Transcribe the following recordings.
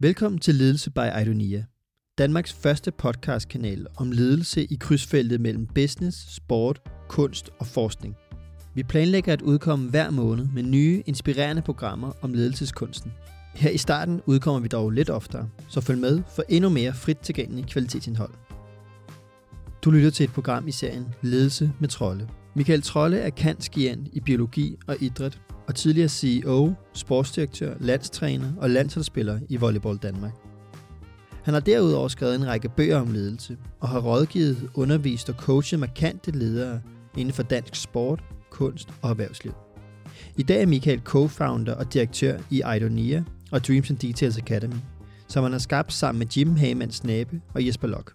Velkommen til Ledelse by Idonia, Danmarks første podcastkanal om ledelse i krydsfeltet mellem business, sport, kunst og forskning. Vi planlægger at udkomme hver måned med nye, inspirerende programmer om ledelseskunsten. Her i starten udkommer vi dog lidt oftere, så følg med for endnu mere frit tilgængelig kvalitetsindhold. Du lytter til et program i serien Ledelse med Trolle. Michael Trolle er kantskiant i biologi og idræt, og tidligere CEO, sportsdirektør, landstræner og landsholdsspiller i Volleyball Danmark. Han har derudover skrevet en række bøger om ledelse, og har rådgivet, undervist og coachet markante ledere inden for dansk sport, kunst og erhvervsliv. I dag er Michael co-founder og direktør i Idonia og Dreams and Details Academy, som han har skabt sammen med Jim Hagemann Snabe og Jesper Lok.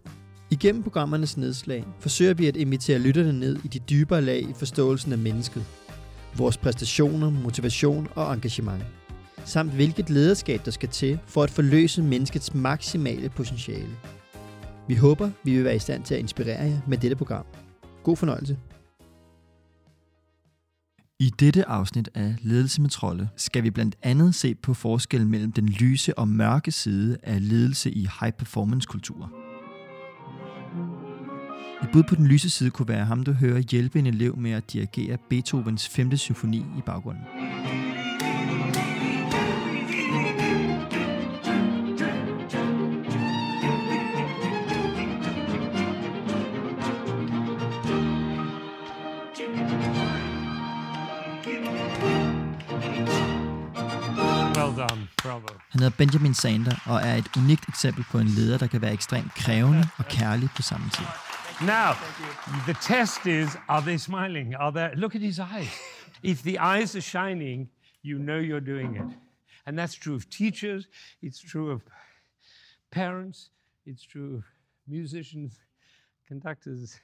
Igennem programmernes nedslag forsøger vi at invitere lytterne ned i de dybere lag i forståelsen af mennesket, vores præstationer, motivation og engagement, samt hvilket lederskab der skal til for at forløse menneskets maksimale potentiale. Vi håber, vi vil være i stand til at inspirere jer med dette program. God fornøjelse. I dette afsnit af Ledelse med Trolde skal vi blandt andet se på forskellen mellem den lyse og mørke side af ledelse i high performance kulturer. Et bud på den lyse side kunne være ham, der hører hjælpe en elev med at dirigere Beethovens 5. symfoni i baggrunden. Han hedder Benjamin Sander og er et unikt eksempel på en leder, der kan være ekstremt krævende og kærlig på samme tid. Now, the test is are they smiling? Are they look at his eyes. If the eyes are shining, you know you're doing it. And that's true of teachers, it's true of parents, it's true of musicians, conductors.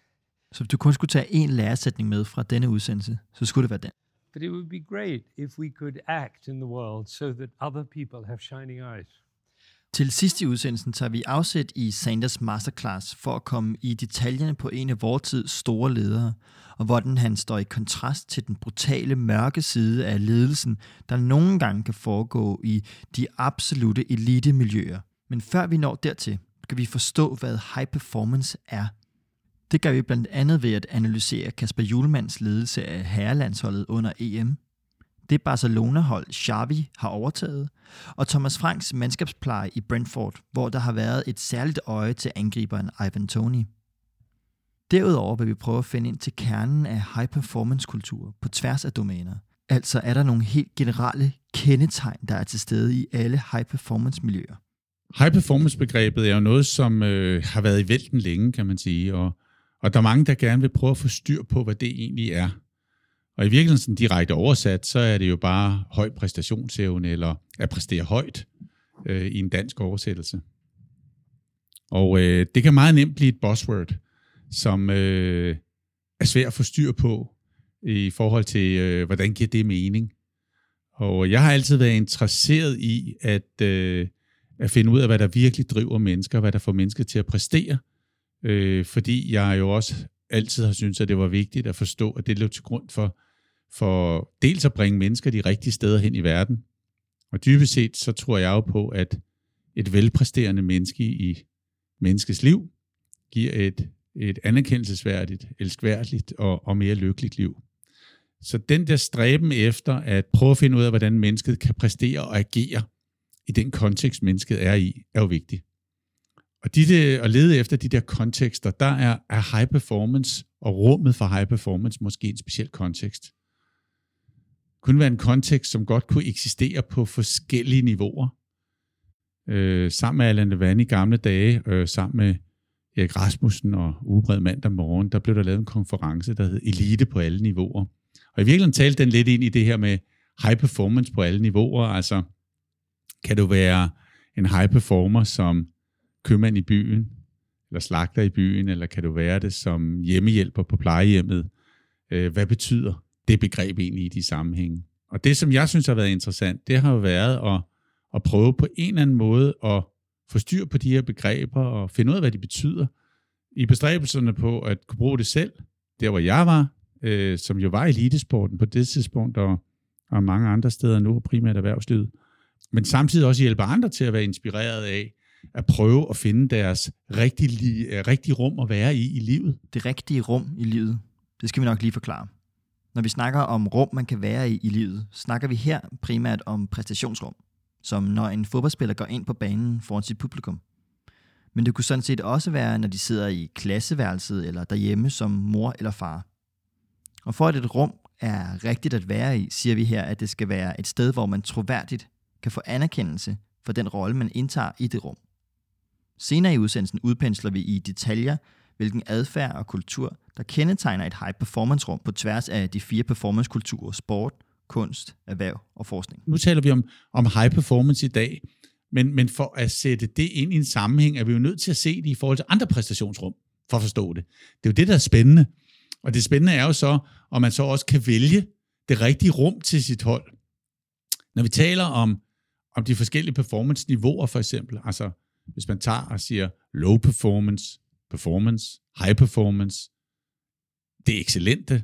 Så hvis du kun skulle tage en læresætning med fra denne udsendelse, så skulle det være den. But it would be great if we could act in the world so that other people have shining eyes. Til sidst i udsendelsen tager vi afsæt i Sanders Masterclass for at komme i detaljerne på en af vores tids store ledere, og hvordan han står i kontrast til den brutale mørke side af ledelsen, der nogle gange kan foregå i de absolute elitemiljøer. Men før vi når dertil, skal vi forstå, hvad high performance er. Det gør vi blandt andet ved at analysere Kasper Julemands ledelse af herrelandsholdet under EM, det Barcelona-hold Xavi har overtaget, og Thomas Franks mandskabspleje i Brentford, hvor der har været et særligt øje til angriberen Ivan Toni. Derudover vil vi prøve at finde ind til kernen af high-performance-kultur på tværs af domæner. Altså er der nogle helt generelle kendetegn, der er til stede i alle high-performance-miljøer. High performance-begrebet er jo noget, som øh, har været i vælten længe, kan man sige, og, og der er mange, der gerne vil prøve at få styr på, hvad det egentlig er. Og i virkeligheden sådan direkte oversat, så er det jo bare høj præstationsevne, eller at præstere højt øh, i en dansk oversættelse. Og øh, det kan meget nemt blive et buzzword, som øh, er svært at få styr på i forhold til, øh, hvordan giver det mening. Og jeg har altid været interesseret i at, øh, at finde ud af, hvad der virkelig driver mennesker, hvad der får mennesker til at præstere, øh, fordi jeg jo også altid har syntes, at det var vigtigt at forstå, at det lå til grund for, for dels at bringe mennesker de rigtige steder hen i verden, og dybest set så tror jeg jo på, at et velpræsterende menneske i menneskets liv giver et, et anerkendelsesværdigt, elskværdigt og, og mere lykkeligt liv. Så den der stræben efter at prøve at finde ud af, hvordan mennesket kan præstere og agere i den kontekst, mennesket er i, er jo vigtig. Og de der, at lede efter de der kontekster, der er, er high performance og rummet for high performance måske en speciel kontekst. Kunne være en kontekst, som godt kunne eksistere på forskellige niveauer. Øh, sammen med Allan Levan i gamle dage, øh, sammen med Erik Rasmussen og Ubred mandag morgen, der blev der lavet en konference, der hed Elite på alle niveauer. Og i virkeligheden talte den lidt ind i det her med high performance på alle niveauer. Altså, kan du være en high performer som købmand i byen, eller slagter i byen, eller kan du være det som hjemmehjælper på plejehjemmet? Øh, hvad betyder det begreb egentlig i de sammenhænge? Og det, som jeg synes har været interessant, det har jo været at, at prøve på en eller anden måde at få styr på de her begreber og finde ud af, hvad de betyder, i bestræbelserne på at kunne bruge det selv, der hvor jeg var, øh, som jo var elitesporten på det tidspunkt, og, og mange andre steder nu, primært erhvervslivet, men samtidig også hjælpe andre til at være inspireret af at prøve at finde deres rigtige, øh, rigtige rum at være i i livet. Det rigtige rum i livet, det skal vi nok lige forklare. Når vi snakker om rum, man kan være i i livet, snakker vi her primært om præstationsrum, som når en fodboldspiller går ind på banen foran sit publikum. Men det kunne sådan set også være, når de sidder i klasseværelset eller derhjemme som mor eller far. Og for at et rum er rigtigt at være i, siger vi her, at det skal være et sted, hvor man troværdigt kan få anerkendelse for den rolle, man indtager i det rum. Senere i udsendelsen udpensler vi i detaljer, hvilken adfærd og kultur, der kendetegner et high-performance-rum på tværs af de fire performance-kulturer, sport, kunst, erhverv og forskning. Nu taler vi om, om high performance i dag, men, men for at sætte det ind i en sammenhæng, er vi jo nødt til at se det i forhold til andre præstationsrum, for at forstå det. Det er jo det, der er spændende. Og det spændende er jo så, om man så også kan vælge det rigtige rum til sit hold. Når vi taler om, om de forskellige performance-niveauer for eksempel, altså hvis man tager og siger low performance, performance, high performance, det excellente,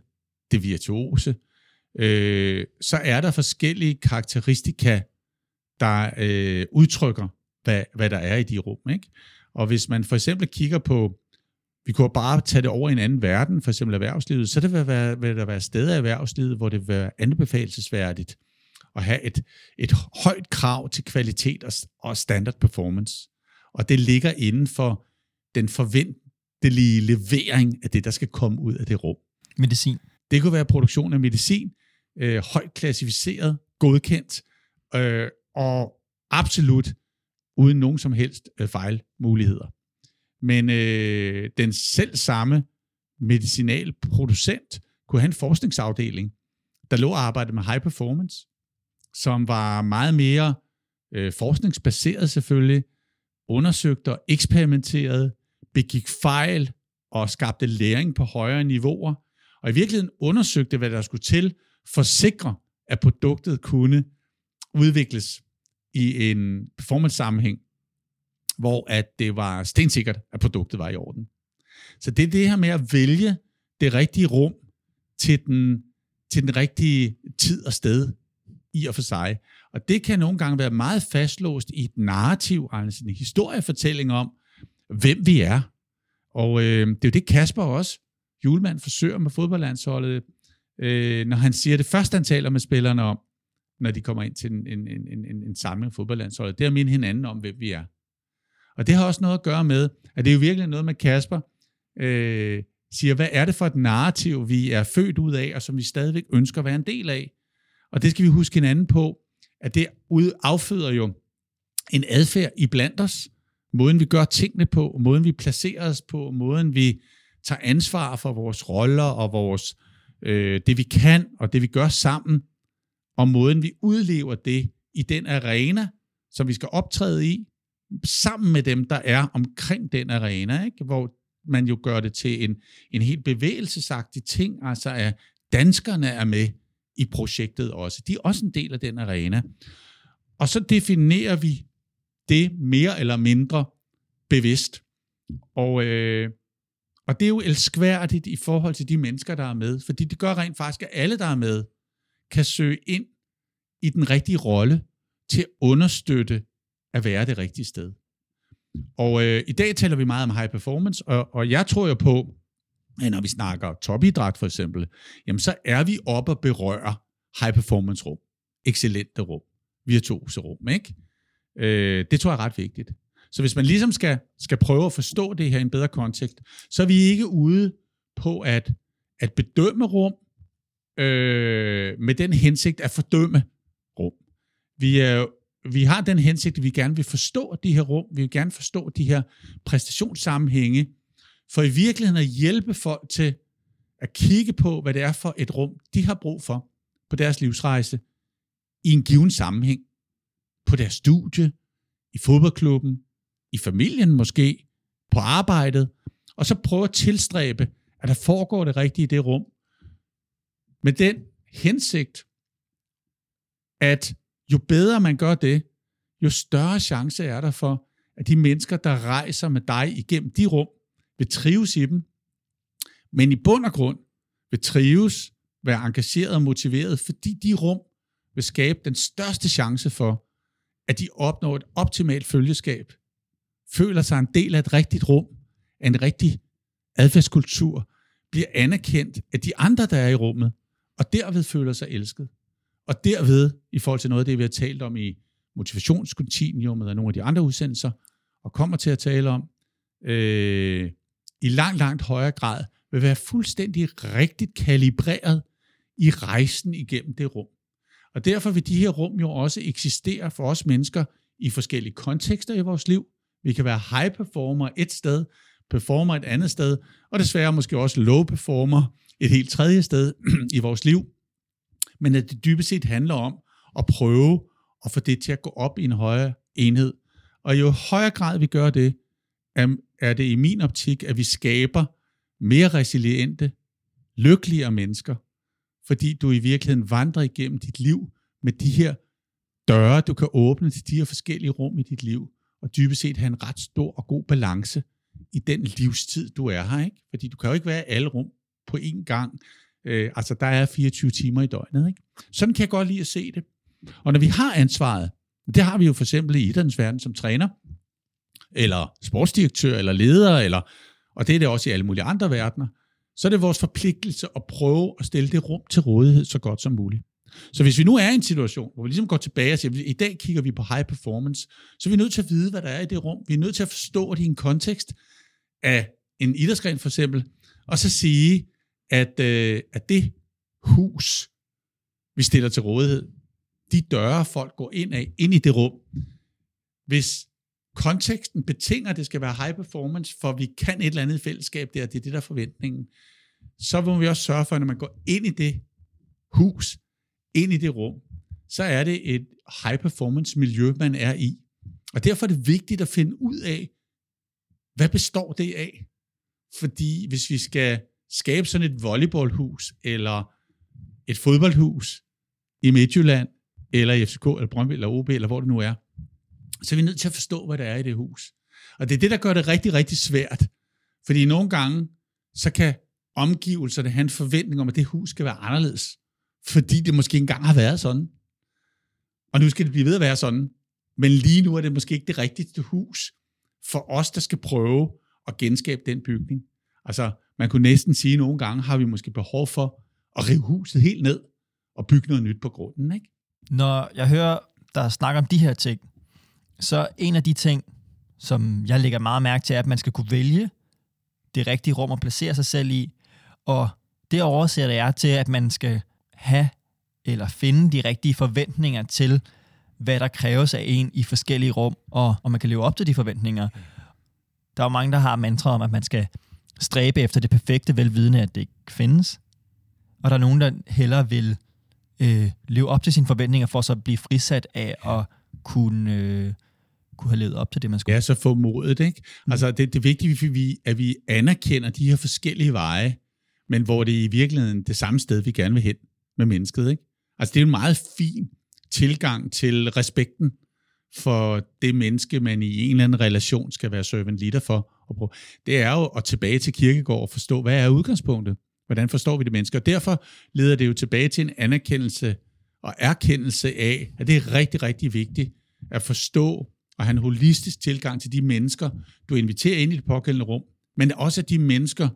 det virtuose, øh, så er der forskellige karakteristika, der øh, udtrykker, hvad, hvad der er i de rum. Ikke? Og hvis man for eksempel kigger på, vi kunne bare tage det over i en anden verden, for eksempel erhvervslivet, så det vil, være, vil der være steder i erhvervslivet, hvor det vil være anbefalesværdigt at have et, et højt krav til kvalitet og, og standard performance. Og det ligger inden for den forventelige levering af det, der skal komme ud af det rum. Medicin. Det kunne være produktion af medicin, øh, højt klassificeret, godkendt, øh, og absolut uden nogen som helst øh, fejlmuligheder. Men øh, den selv samme medicinalproducent kunne have en forskningsafdeling, der lå og arbejdede med high performance, som var meget mere øh, forskningsbaseret selvfølgelig, undersøgte og eksperimenterede, begik fejl og skabte læring på højere niveauer, og i virkeligheden undersøgte, hvad der skulle til for at sikre, at produktet kunne udvikles i en performance-sammenhæng, hvor at det var stensikkert, at produktet var i orden. Så det er det her med at vælge det rigtige rum til den, til den rigtige tid og sted i og for sig. Og det kan nogle gange være meget fastlåst i et narrativ, altså en historiefortælling om, hvem vi er. Og øh, det er jo det, Kasper også, julemand, forsøger med fodboldlandsholdet, øh, når han siger det første, han taler med spillerne om, når de kommer ind til en, en, en, en, en samling af fodboldlandsholdet, det er at minde hinanden om, hvem vi er. Og det har også noget at gøre med, at det er jo virkelig noget med Kasper, øh, siger, hvad er det for et narrativ, vi er født ud af, og som vi stadigvæk ønsker at være en del af. Og det skal vi huske hinanden på, at det afføder jo en adfærd i blandt os, måden vi gør tingene på, måden vi placerer os på, måden vi tager ansvar for vores roller og vores øh, det vi kan og det vi gør sammen, og måden vi udlever det i den arena, som vi skal optræde i, sammen med dem, der er omkring den arena, ikke? hvor man jo gør det til en, en helt bevægelsesagtig ting, altså at danskerne er med i projektet også. De er også en del af den arena. Og så definerer vi det mere eller mindre bevidst. Og, øh, og det er jo elskværdigt i forhold til de mennesker, der er med, fordi det gør rent faktisk, at alle, der er med, kan søge ind i den rigtige rolle til at understøtte at være det rigtige sted. Og øh, i dag taler vi meget om high performance, og, og jeg tror jo på, at når vi snakker topidræt for eksempel, jamen så er vi oppe og berøre high performance rum, excellente rum, virtuose rum, ikke? Øh, det tror jeg er ret vigtigt. Så hvis man ligesom skal, skal prøve at forstå det her i en bedre kontekst, så er vi ikke ude på at, at bedømme rum øh, med den hensigt at fordømme rum. Vi, er, vi har den hensigt, at vi gerne vil forstå de her rum, vi vil gerne forstå de her præstationssammenhænge, for i virkeligheden at hjælpe folk til at kigge på, hvad det er for et rum, de har brug for på deres livsrejse i en given sammenhæng. På deres studie, i fodboldklubben, i familien måske, på arbejdet, og så prøve at tilstræbe, at der foregår det rigtige i det rum. Med den hensigt, at jo bedre man gør det, jo større chance er der for, at de mennesker, der rejser med dig igennem de rum, vil trives i dem, men i bund og grund vil trives, være engageret og motiveret, fordi de rum vil skabe den største chance for, at de opnår et optimalt følgeskab, føler sig en del af et rigtigt rum, af en rigtig adfærdskultur, bliver anerkendt af de andre, der er i rummet, og derved føler sig elsket. Og derved, i forhold til noget af det, vi har talt om i motivationskontinuumet og nogle af de andre udsendelser, og kommer til at tale om, øh, i langt, langt højere grad, vil være fuldstændig rigtigt kalibreret i rejsen igennem det rum. Og derfor vil de her rum jo også eksistere for os mennesker i forskellige kontekster i vores liv. Vi kan være high performer et sted, performer et andet sted, og desværre måske også low performer et helt tredje sted i vores liv. Men at det dybest set handler om at prøve at få det til at gå op i en højere enhed. Og jo højere grad vi gør det, er det i min optik, at vi skaber mere resiliente, lykkeligere mennesker, fordi du i virkeligheden vandrer igennem dit liv med de her døre, du kan åbne til de her forskellige rum i dit liv, og dybest set have en ret stor og god balance i den livstid, du er her. Ikke? Fordi du kan jo ikke være i alle rum på én gang. Øh, altså, der er 24 timer i døgnet. Ikke? Sådan kan jeg godt lide at se det. Og når vi har ansvaret, det har vi jo for eksempel i idrætsverdenen som træner, eller sportsdirektør, eller leder, eller, og det er det også i alle mulige andre verdener, så er det vores forpligtelse at prøve at stille det rum til rådighed så godt som muligt. Så hvis vi nu er i en situation, hvor vi ligesom går tilbage og siger, at i dag kigger vi på high performance, så er vi nødt til at vide, hvad der er i det rum. Vi er nødt til at forstå det i en kontekst af en idrætsgren for eksempel, og så sige, at, øh, at det hus, vi stiller til rådighed, de døre, folk går ind af, ind i det rum, hvis konteksten betinger, at det skal være high performance, for vi kan et eller andet fællesskab der, det er det, der er forventningen, så må vi også sørge for, at når man går ind i det hus, ind i det rum, så er det et high performance miljø, man er i. Og derfor er det vigtigt at finde ud af, hvad består det af? Fordi hvis vi skal skabe sådan et volleyballhus, eller et fodboldhus i Midtjylland, eller i FCK, eller Brøndby, eller OB, eller hvor det nu er, så er vi nødt til at forstå, hvad der er i det hus. Og det er det, der gør det rigtig, rigtig svært. Fordi nogle gange, så kan omgivelserne have en forventning om, at det hus skal være anderledes. Fordi det måske engang har været sådan. Og nu skal det blive ved at være sådan. Men lige nu er det måske ikke det rigtige hus for os, der skal prøve at genskabe den bygning. Altså, man kunne næsten sige, at nogle gange har vi måske behov for at rive huset helt ned og bygge noget nyt på grunden. Ikke? Når jeg hører der snakker om de her ting, så en af de ting, som jeg lægger meget mærke til, er, at man skal kunne vælge det rigtige rum at placere sig selv i, og det oversætter jeg til, at man skal have eller finde de rigtige forventninger til, hvad der kræves af en i forskellige rum, og om man kan leve op til de forventninger. Der er jo mange, der har mantra om, at man skal stræbe efter det perfekte, velvidende, at det ikke findes. Og der er nogen, der hellere vil øh, leve op til sine forventninger, for så at blive frisat af at kunne, øh, kunne have levet op til det, man skulle. Ja, så få modet, ikke? Mm. Altså, det, det er vigtigt, at vi, at vi anerkender de her forskellige veje, men hvor det er i virkeligheden det samme sted, vi gerne vil hen med mennesket, ikke? Altså, det er en meget fin tilgang til respekten for det menneske, man i en eller anden relation skal være servant leader for. Det er jo at tilbage til kirkegård og forstå, hvad er udgangspunktet? Hvordan forstår vi det menneske? Og derfor leder det jo tilbage til en anerkendelse og erkendelse af, at det er rigtig, rigtig vigtigt at forstå og have en holistisk tilgang til de mennesker, du inviterer ind i det pågældende rum, men også at de mennesker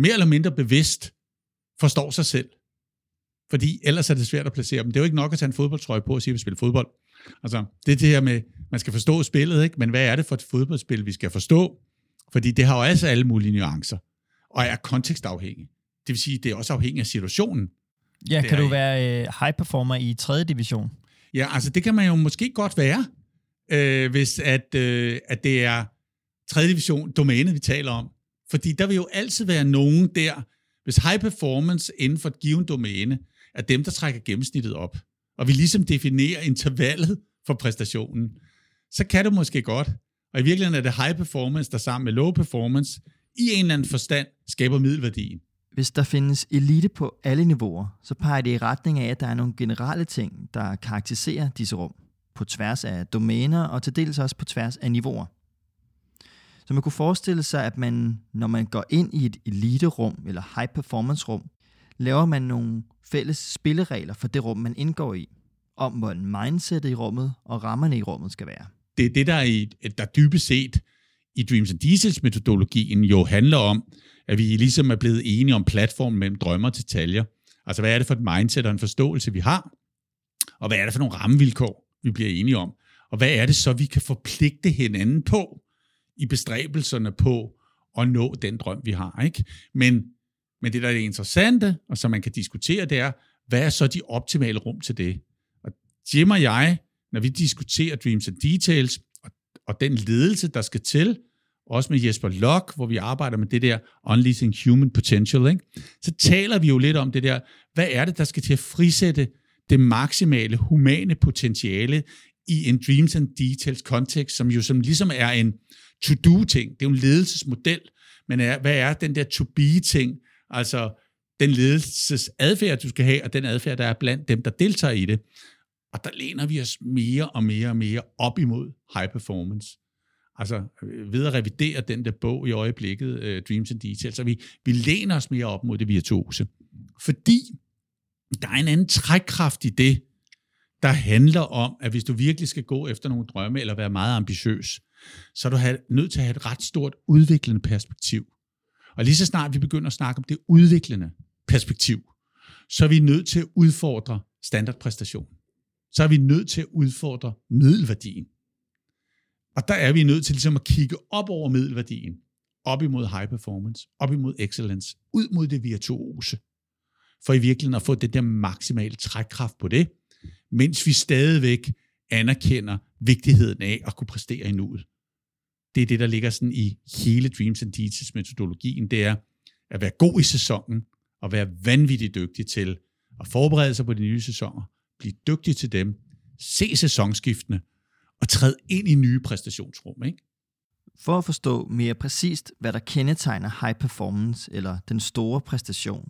mere eller mindre bevidst forstår sig selv. Fordi ellers er det svært at placere dem. Det er jo ikke nok at tage en fodboldtrøje på og sige, at vi spiller fodbold. Altså, det er det her med, man skal forstå spillet, ikke? men hvad er det for et fodboldspil, vi skal forstå? Fordi det har jo altså alle mulige nuancer, og er kontekstafhængigt. Det vil sige, det er også afhængigt af situationen. Ja, kan du være øh, high performer i 3. division? Ja, altså det kan man jo måske godt være, øh, hvis at, øh, at det er 3. division domæne, vi taler om. Fordi der vil jo altid være nogen der, hvis high performance inden for et givet domæne, er dem, der trækker gennemsnittet op, og vi ligesom definerer intervallet for præstationen, så kan du måske godt, og i virkeligheden er det high performance, der sammen med low performance, i en eller anden forstand skaber middelværdien. Hvis der findes elite på alle niveauer, så peger det i retning af, at der er nogle generelle ting, der karakteriserer disse rum, på tværs af domæner og til dels også på tværs af niveauer. Så man kunne forestille sig, at man, når man går ind i et eliterum eller high performance rum, laver man nogle fælles spilleregler for det rum, man indgår i. om, hvordan mindsetet i rummet og rammerne i rummet skal være. Det er det, der, er, der dybest set i Dreams and Diesels metodologien jo handler om, at vi ligesom er blevet enige om platformen mellem drømmer og detaljer. Altså, hvad er det for et mindset og en forståelse, vi har? Og hvad er det for nogle rammevilkår, vi bliver enige om? Og hvad er det så, vi kan forpligte hinanden på i bestræbelserne på at nå den drøm, vi har? Ikke? Men, men det, der er det interessante, og som man kan diskutere, det er, hvad er så de optimale rum til det? Og Jim og jeg, når vi diskuterer Dreams and Details, og, og den ledelse, der skal til, også med Jesper Lok, hvor vi arbejder med det der Unleashing Human Potential, ikke? så taler vi jo lidt om det der, hvad er det, der skal til at frisætte det maksimale humane potentiale i en Dreams and Details kontekst, som jo som ligesom er en to-do-ting. Det er jo en ledelsesmodel, men er, hvad er den der to-be-ting? Altså den ledelsesadfærd, du skal have, og den adfærd, der er blandt dem, der deltager i det. Og der læner vi os mere og mere og mere op imod high performance. Altså øh, ved at revidere den der bog i øjeblikket, uh, Dreams and Details, så vi, vi læner os mere op mod det virtuose. Fordi der er en anden trækkraft i det, der handler om, at hvis du virkelig skal gå efter nogle drømme eller være meget ambitiøs, så er du nødt til at have et ret stort udviklende perspektiv. Og lige så snart vi begynder at snakke om det udviklende perspektiv, så er vi nødt til at udfordre standardpræstation. Så er vi nødt til at udfordre middelværdien. Og der er vi nødt til ligesom at kigge op over middelværdien, op imod high performance, op imod excellence, ud mod det virtuose, for i virkeligheden at få det der maksimale trækkraft på det, mens vi stadigvæk anerkender vigtigheden af at kunne præstere i nuet. Det er det, der ligger sådan i hele Dreams and Deeds metodologien, det er at være god i sæsonen, og være vanvittigt dygtig til at forberede sig på de nye sæsoner, blive dygtig til dem, se sæsonskiftene, og træde ind i nye præstationsrum. Ikke? For at forstå mere præcist, hvad der kendetegner high performance eller den store præstation,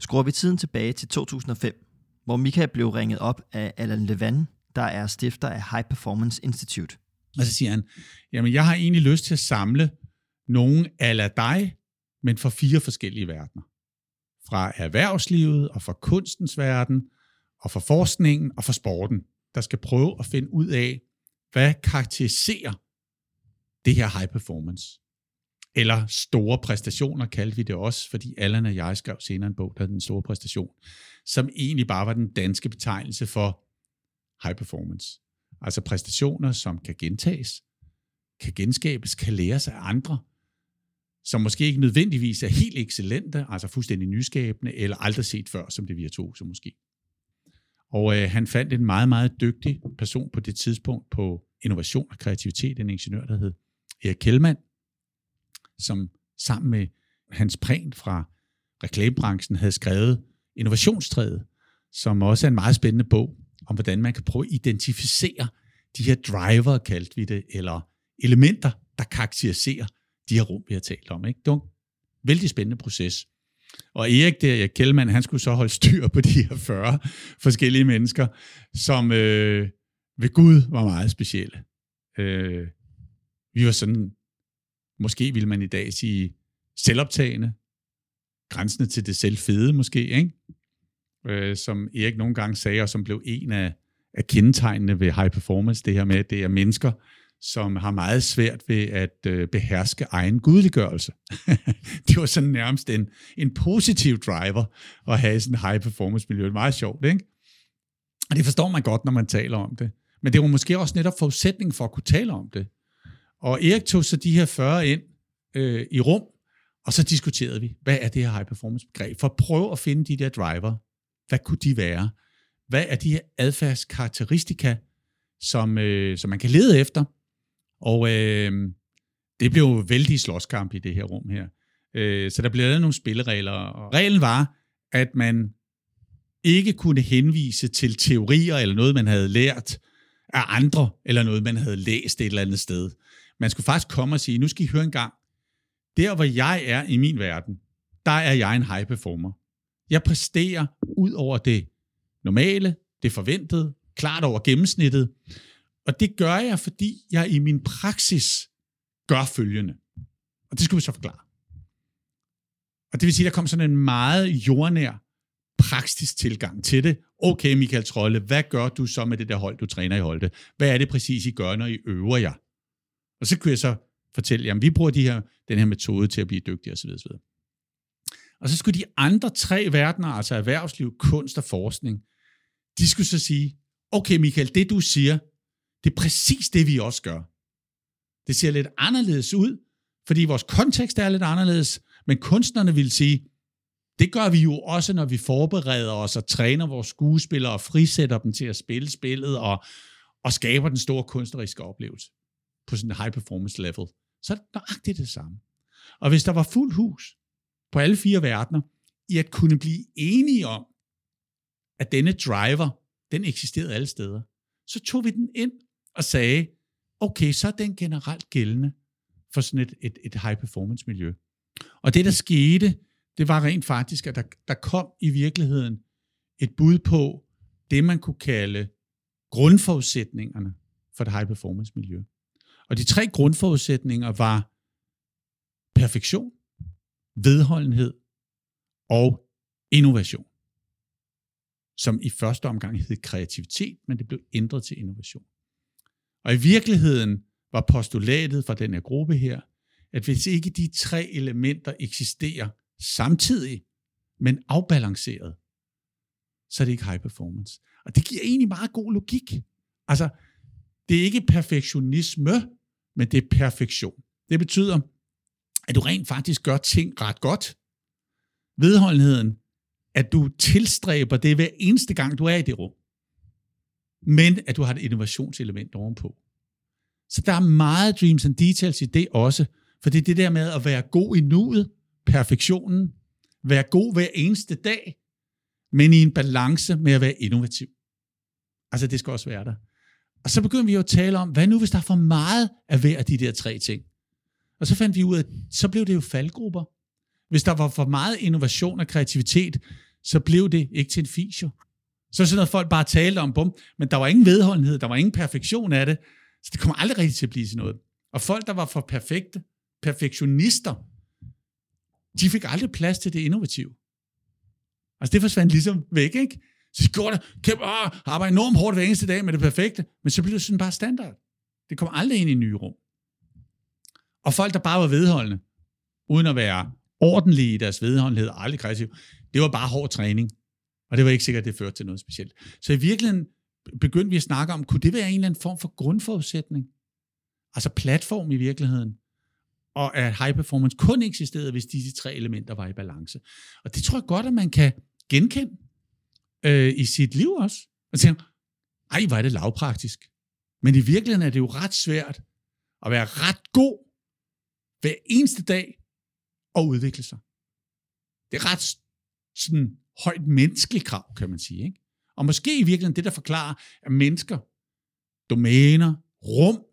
skruer vi tiden tilbage til 2005, hvor Mika blev ringet op af Alan Levan, der er stifter af High Performance Institute. Og så siger han, jamen jeg har egentlig lyst til at samle nogen ala dig, men fra fire forskellige verdener. Fra erhvervslivet og fra kunstens verden, og fra forskningen og fra sporten, der skal prøve at finde ud af, hvad karakteriserer det her high performance? Eller store præstationer kaldte vi det også, fordi Allan og jeg skrev senere en bog, der den store præstation, som egentlig bare var den danske betegnelse for high performance. Altså præstationer, som kan gentages, kan genskabes, kan læres af andre, som måske ikke nødvendigvis er helt excellente, altså fuldstændig nyskabende, eller aldrig set før, som det virtuose måske. Og øh, han fandt en meget, meget dygtig person på det tidspunkt på innovation og kreativitet, en ingeniør, der hed Erik Kjellmann, som sammen med Hans Prehn fra reklamebranchen havde skrevet Innovationstræet, som også er en meget spændende bog om, hvordan man kan prøve at identificere de her driver, kaldte vi det, eller elementer, der karakteriserer de her rum, vi har talt om. Ikke? Det var en vældig spændende proces. Og Erik der, jeg Kjellmann, han skulle så holde styr på de her 40 forskellige mennesker, som øh, ved Gud var meget specielle. Øh, vi var sådan Måske vil man i dag sige selvoptagende, grænsende til det selvfede måske, ikke? Øh, som Erik nogle gange sagde, og som blev en af, af kendetegnene ved high performance, det her med, at det er mennesker, som har meget svært ved at øh, beherske egen gudliggørelse. det var sådan nærmest en, en positiv driver at have sådan en high performance miljø. Det er meget sjovt, ikke? Og det forstår man godt, når man taler om det. Men det var måske også netop forudsætning for at kunne tale om det. Og Erik tog så de her 40 ind øh, i rum, og så diskuterede vi, hvad er det her high performance begreb, for at prøve at finde de der driver. Hvad kunne de være? Hvad er de her adfærdskarakteristika, som, øh, som man kan lede efter? Og øh, det blev jo vældig slåskamp i det her rum her. Øh, så der blev lavet nogle spilleregler, og reglen var, at man ikke kunne henvise til teorier eller noget, man havde lært af andre, eller noget, man havde læst et eller andet sted. Man skulle faktisk komme og sige, nu skal I høre en gang, der hvor jeg er i min verden, der er jeg en high performer. Jeg præsterer ud over det normale, det forventede, klart over gennemsnittet. Og det gør jeg, fordi jeg i min praksis gør følgende. Og det skal vi så forklare. Og det vil sige, at der kom sådan en meget jordnær praktisk tilgang til det. Okay, Michael Trolle, hvad gør du så med det der hold, du træner i holdet? Hvad er det præcis, I gør, når I øver jer? Og så kunne jeg så fortælle, jamen vi bruger de her, den her metode til at blive dygtige osv. osv. Og så skulle de andre tre verdener, altså erhvervsliv, kunst og forskning, de skulle så sige, okay Michael, det du siger, det er præcis det, vi også gør. Det ser lidt anderledes ud, fordi vores kontekst er lidt anderledes, men kunstnerne vil sige, det gør vi jo også, når vi forbereder os og træner vores skuespillere og frisætter dem til at spille spillet og, og skaber den store kunstneriske oplevelse på sådan en high performance level. Så er det nøjagtigt det samme. Og hvis der var fuld hus på alle fire verdener, i at kunne blive enige om, at denne driver, den eksisterede alle steder, så tog vi den ind og sagde, okay, så er den generelt gældende for sådan et, et, et high performance miljø. Og det, der skete, det var rent faktisk, at der, der kom i virkeligheden et bud på det, man kunne kalde grundforudsætningerne for det high performance miljø. Og de tre grundforudsætninger var perfektion, vedholdenhed og innovation, som i første omgang hed kreativitet, men det blev ændret til innovation. Og i virkeligheden var postulatet fra den her gruppe her, at hvis ikke de tre elementer eksisterer samtidig, men afbalanceret, så er det ikke high performance. Og det giver egentlig meget god logik. Altså, det er ikke perfektionisme, men det er perfektion. Det betyder, at du rent faktisk gør ting ret godt. Vedholdenheden, at du tilstræber det hver eneste gang, du er i det rum. Men at du har et innovationselement ovenpå. Så der er meget dreams and details i det også, for det er det der med at være god i nuet, perfektionen, være god hver eneste dag, men i en balance med at være innovativ. Altså det skal også være der. Og så begyndte vi jo at tale om, hvad nu hvis der er for meget af hver af de der tre ting? Og så fandt vi ud af, så blev det jo faldgrupper. Hvis der var for meget innovation og kreativitet, så blev det ikke til en feature. Så sådan noget folk bare talte om, bum, men der var ingen vedholdenhed, der var ingen perfektion af det, så det kommer aldrig rigtig til at blive til noget. Og folk, der var for perfekte, perfektionister, de fik aldrig plads til det innovative. Altså det forsvandt ligesom væk, ikke? Så går gjorde det, kæmpe, åh, arbejder enormt hårdt hver eneste dag med det perfekte, men så bliver det sådan bare standard. Det kommer aldrig ind i nye rum. Og folk, der bare var vedholdende, uden at være ordentlige i deres vedholdenhed aldrig kreative, det var bare hård træning. Og det var ikke sikkert, at det førte til noget specielt. Så i virkeligheden begyndte vi at snakke om, kunne det være en eller anden form for grundforudsætning? Altså platform i virkeligheden. Og at high performance kun eksisterede, hvis disse tre elementer var i balance. Og det tror jeg godt, at man kan genkende øh, i sit liv også. Og tænker, ej, hvor er det lavpraktisk. Men i virkeligheden er det jo ret svært at være ret god hver eneste dag og udvikle sig. Det er ret sådan højt menneskeligt krav, kan man sige. Ikke? Og måske i virkeligheden det, der forklarer, at mennesker, domæner, rum,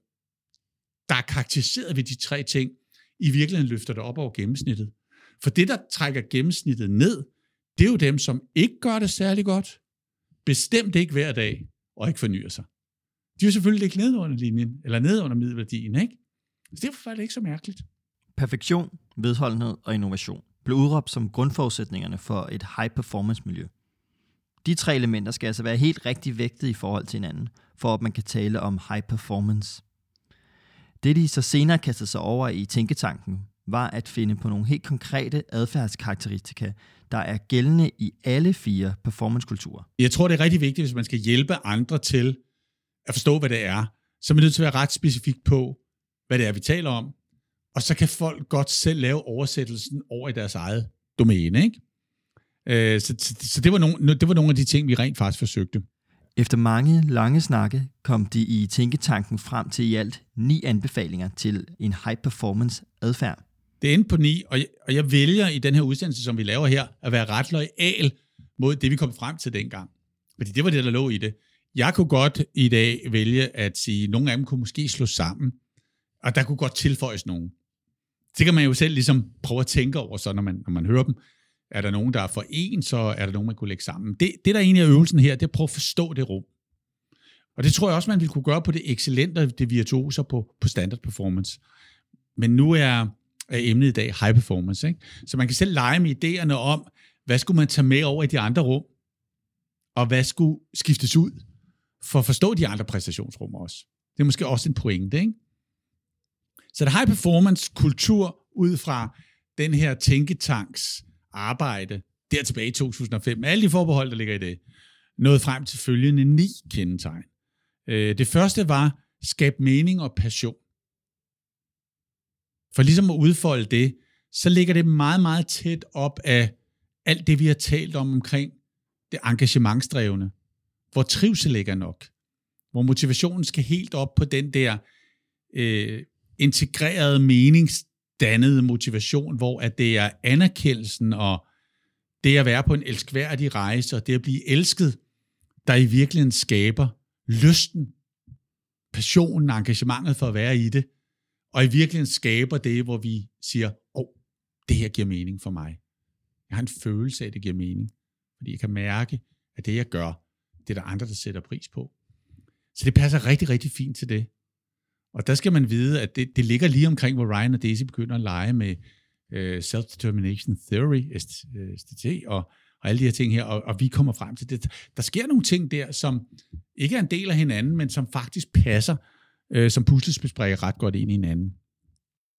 der er karakteriseret ved de tre ting, i virkeligheden løfter det op over gennemsnittet. For det, der trækker gennemsnittet ned, det er jo dem, som ikke gør det særlig godt, bestemt ikke hver dag, og ikke fornyer sig. De er jo selvfølgelig ikke ned under linjen, eller ned under middelværdien, ikke? Så det er faktisk ikke så mærkeligt. Perfektion, vedholdenhed og innovation blev udråbt som grundforudsætningerne for et high-performance miljø. De tre elementer skal altså være helt rigtig vægtet i forhold til hinanden, for at man kan tale om high performance. Det de så senere kastede sig over i tænketanken, var at finde på nogle helt konkrete adfærdskarakteristika, der er gældende i alle fire performancekulturer. Jeg tror, det er rigtig vigtigt, hvis man skal hjælpe andre til at forstå, hvad det er, så er man nødt til at være ret specifik på, hvad det er, vi taler om. Og så kan folk godt selv lave oversættelsen over i deres eget domæne. Ikke? Øh, så, så, så det, var nogle, det var nogle af de ting, vi rent faktisk forsøgte. Efter mange lange snakke kom de i tænketanken frem til i alt ni anbefalinger til en high performance adfærd. Det endte på ni, og jeg, og jeg vælger i den her udsendelse, som vi laver her, at være ret lojal mod det, vi kom frem til dengang. Fordi det var det, der lå i det. Jeg kunne godt i dag vælge at sige, at nogle af dem kunne måske slå sammen, og der kunne godt tilføjes nogen. Det kan man jo selv ligesom prøve at tænke over, så når man, når man hører dem. Er der nogen, der er for en, så er der nogen, man kunne lægge sammen. Det, det der egentlig er øvelsen her, det er at prøve at forstå det rum. Og det tror jeg også, man ville kunne gøre på det excellente, det virtuoser på, på standard performance. Men nu er, er emnet i dag high performance. Ikke? Så man kan selv lege med idéerne om, hvad skulle man tage med over i de andre rum, og hvad skulle skiftes ud, for at forstå de andre præstationsrum også. Det er måske også en pointe, ikke? Så det high performance kultur ud fra den her tænketanks arbejde, der tilbage i 2005, med alle de forbehold, der ligger i det, nåede frem til følgende ni kendetegn. Øh, det første var, skab mening og passion. For ligesom at udfolde det, så ligger det meget, meget tæt op af alt det, vi har talt om omkring det engagementsdrevne, hvor trivsel ligger nok, hvor motivationen skal helt op på den der øh, integrerede, meningsdannede motivation, hvor at det er anerkendelsen og det at være på en elskværdig rejse, og det at blive elsket, der i virkeligheden skaber lysten, passionen, engagementet for at være i det, og i virkeligheden skaber det, hvor vi siger, åh, oh, det her giver mening for mig. Jeg har en følelse af, at det giver mening, fordi jeg kan mærke, at det, jeg gør, det er der andre, der sætter pris på. Så det passer rigtig, rigtig fint til det. Og der skal man vide, at det, det ligger lige omkring, hvor Ryan og Daisy begynder at lege med øh, Self-Determination Theory, SDT, øh, og, og alle de her ting her, og, og vi kommer frem til det. Der sker nogle ting der, som ikke er en del af hinanden, men som faktisk passer øh, som puslespilsbrikker ret godt ind i hinanden.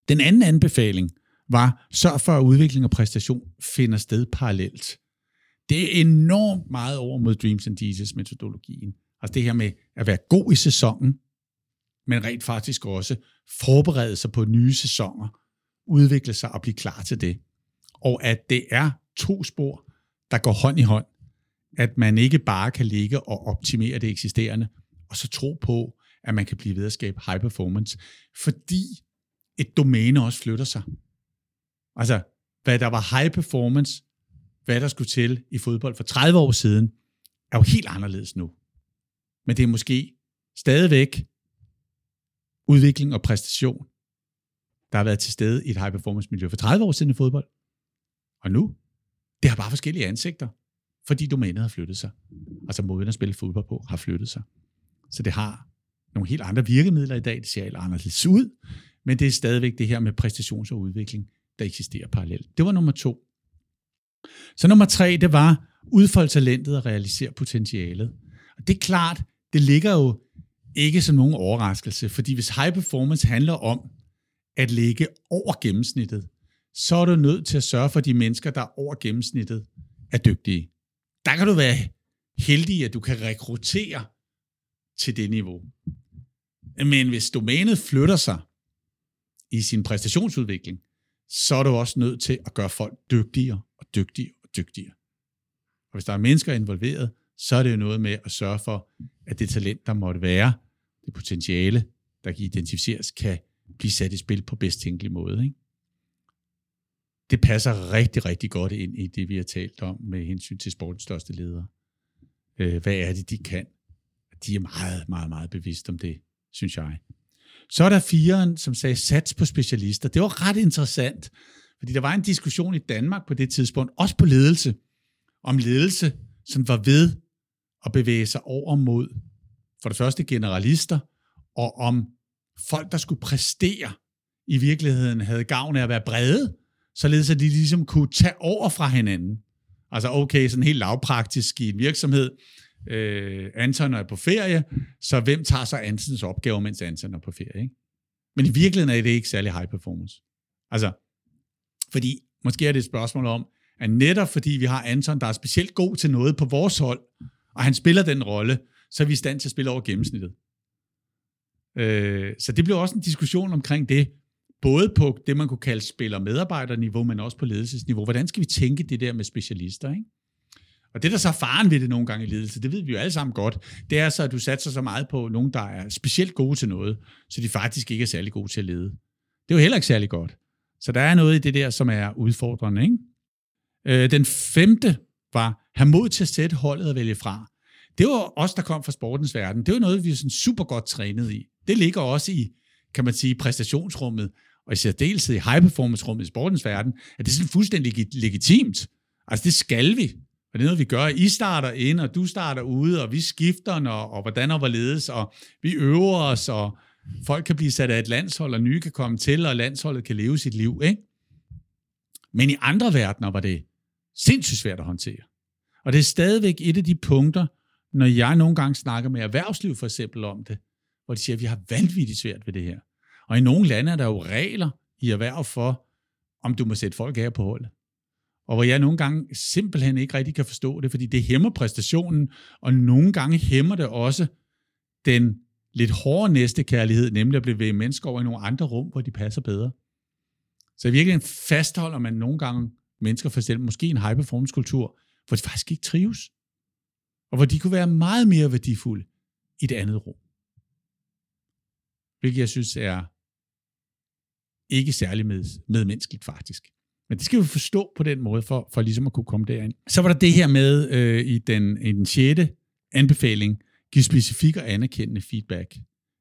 Den anden anbefaling var, sørg for, at udvikling og præstation finder sted parallelt. Det er enormt meget over mod Dreams and Jesus metodologien. Altså det her med at være god i sæsonen, men rent faktisk også forberede sig på nye sæsoner, udvikle sig og blive klar til det. Og at det er to spor, der går hånd i hånd. At man ikke bare kan ligge og optimere det eksisterende, og så tro på, at man kan blive ved at skabe high performance, fordi et domæne også flytter sig. Altså, hvad der var high performance, hvad der skulle til i fodbold for 30 år siden, er jo helt anderledes nu. Men det er måske stadigvæk udvikling og præstation, der har været til stede i et high performance miljø for 30 år siden i fodbold. Og nu, det har bare forskellige ansigter, fordi domænet har flyttet sig. Altså måden at spille fodbold på har flyttet sig. Så det har nogle helt andre virkemidler i dag, det ser helt anderledes ud, men det er stadigvæk det her med præstations- og udvikling, der eksisterer parallelt. Det var nummer to. Så nummer tre, det var udfolde talentet og realisere potentialet. Og det er klart, det ligger jo ikke som nogen overraskelse, fordi hvis high performance handler om at ligge over gennemsnittet, så er du nødt til at sørge for, at de mennesker, der er over gennemsnittet, er dygtige. Der kan du være heldig, at du kan rekruttere til det niveau. Men hvis domænet flytter sig i sin præstationsudvikling, så er du også nødt til at gøre folk dygtigere og dygtigere og dygtigere. Og hvis der er mennesker involveret, så er det jo noget med at sørge for, at det talent, der måtte være, det potentiale, der kan identificeres, kan blive sat i spil på bedst tænkelig måde. Ikke? Det passer rigtig, rigtig godt ind i det, vi har talt om med hensyn til sportens største ledere. Øh, hvad er det, de kan? De er meget, meget, meget bevidste om det, synes jeg. Så er der firen, som sagde sats på specialister. Det var ret interessant, fordi der var en diskussion i Danmark på det tidspunkt, også på ledelse, om ledelse, som var ved at bevæge sig over mod for det første generalister, og om folk, der skulle præstere, i virkeligheden havde gavn af at være brede, således at de ligesom kunne tage over fra hinanden. Altså okay, sådan helt lavpraktisk i en virksomhed, øh, Anton er på ferie, så hvem tager så Antons opgaver, mens Anton er på ferie? Ikke? Men i virkeligheden er det ikke særlig high performance. Altså, fordi måske er det et spørgsmål om, at netop fordi vi har Anton, der er specielt god til noget på vores hold, og han spiller den rolle, så er vi i stand til at spille over gennemsnittet. Øh, så det blev også en diskussion omkring det, både på det, man kunne kalde spiller-medarbejderniveau, men også på ledelsesniveau. Hvordan skal vi tænke det der med specialister? Ikke? Og det, der så er faren ved det nogle gange i ledelse, det ved vi jo alle sammen godt, det er så, at du satser så meget på nogen, der er specielt gode til noget, så de faktisk ikke er særlig gode til at lede. Det er jo heller ikke særlig godt. Så der er noget i det der, som er udfordrende. Ikke? Øh, den femte var, have mod til at sætte holdet og vælge fra. Det var os, der kom fra sportens verden. Det var noget, vi er sådan super godt trænet i. Det ligger også i, kan man sige, præstationsrummet, og i særdeleshed i high performance rummet i sportens verden, at det er sådan fuldstændig legitimt. Altså det skal vi. Og det er noget, vi gør. I starter ind, og du starter ude, og vi skifter, når, og hvordan og hvorledes, og vi øver os, og folk kan blive sat af et landshold, og nye kan komme til, og landsholdet kan leve sit liv. Ikke? Men i andre verdener var det sindssygt svært at håndtere. Og det er stadigvæk et af de punkter, når jeg nogle gange snakker med erhvervsliv for eksempel om det, hvor de siger, at vi har vanvittigt svært ved det her. Og i nogle lande er der jo regler i erhverv for, om du må sætte folk af på holdet. Og hvor jeg nogle gange simpelthen ikke rigtig kan forstå det, fordi det hæmmer præstationen, og nogle gange hæmmer det også den lidt hårde næstekærlighed, nemlig at blive ved mennesker over i nogle andre rum, hvor de passer bedre. Så i virkeligheden fastholder man nogle gange mennesker, for selv, måske en high performance kultur, hvor de faktisk ikke trives, og hvor de kunne være meget mere værdifulde i et andet rum. Hvilket jeg synes er ikke særlig med, medmenneskeligt faktisk. Men det skal vi forstå på den måde, for, for ligesom at kunne komme derind. Så var der det her med øh, i, den, i den sjette anbefaling, give specifik og anerkendende feedback.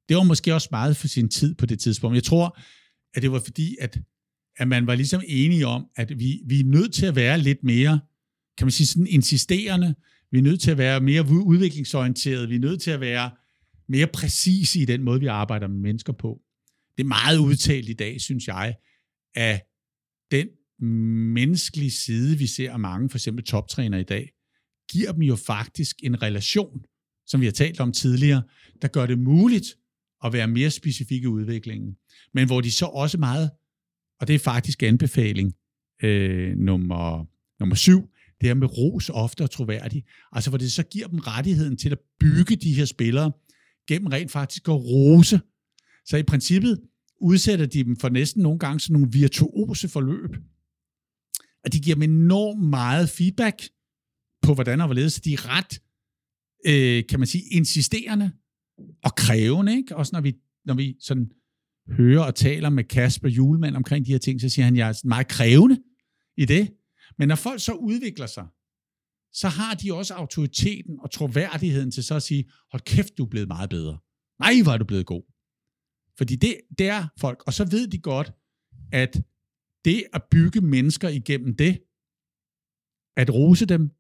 Det var måske også meget for sin tid på det tidspunkt. Jeg tror, at det var fordi, at, at man var ligesom enige om, at vi, vi er nødt til at være lidt mere, kan man sige, sådan insisterende. Vi er nødt til at være mere udviklingsorienterede. Vi er nødt til at være mere præcise i den måde, vi arbejder med mennesker på. Det er meget udtalt i dag, synes jeg, af den menneskelige side, vi ser mange, for eksempel toptræner i dag, giver dem jo faktisk en relation, som vi har talt om tidligere, der gør det muligt at være mere specifikke i udviklingen. Men hvor de så også meget, og det er faktisk anbefaling øh, nummer, nummer syv, det her med ros ofte og troværdig. Altså hvor det så giver dem rettigheden til at bygge de her spillere gennem rent faktisk at rose. Så i princippet udsætter de dem for næsten nogle gange sådan nogle virtuose forløb. Og de giver dem enormt meget feedback på, hvordan og hvorledes de er ret, øh, kan man sige, insisterende og krævende. Ikke? Også når vi, når vi sådan hører og taler med Kasper Julemand omkring de her ting, så siger han, at jeg er meget krævende i det. Men når folk så udvikler sig, så har de også autoriteten og troværdigheden til så at sige, hold kæft, du er blevet meget bedre. Nej, hvor er du blevet god. Fordi det, det er folk, og så ved de godt, at det at bygge mennesker igennem det, at rose dem,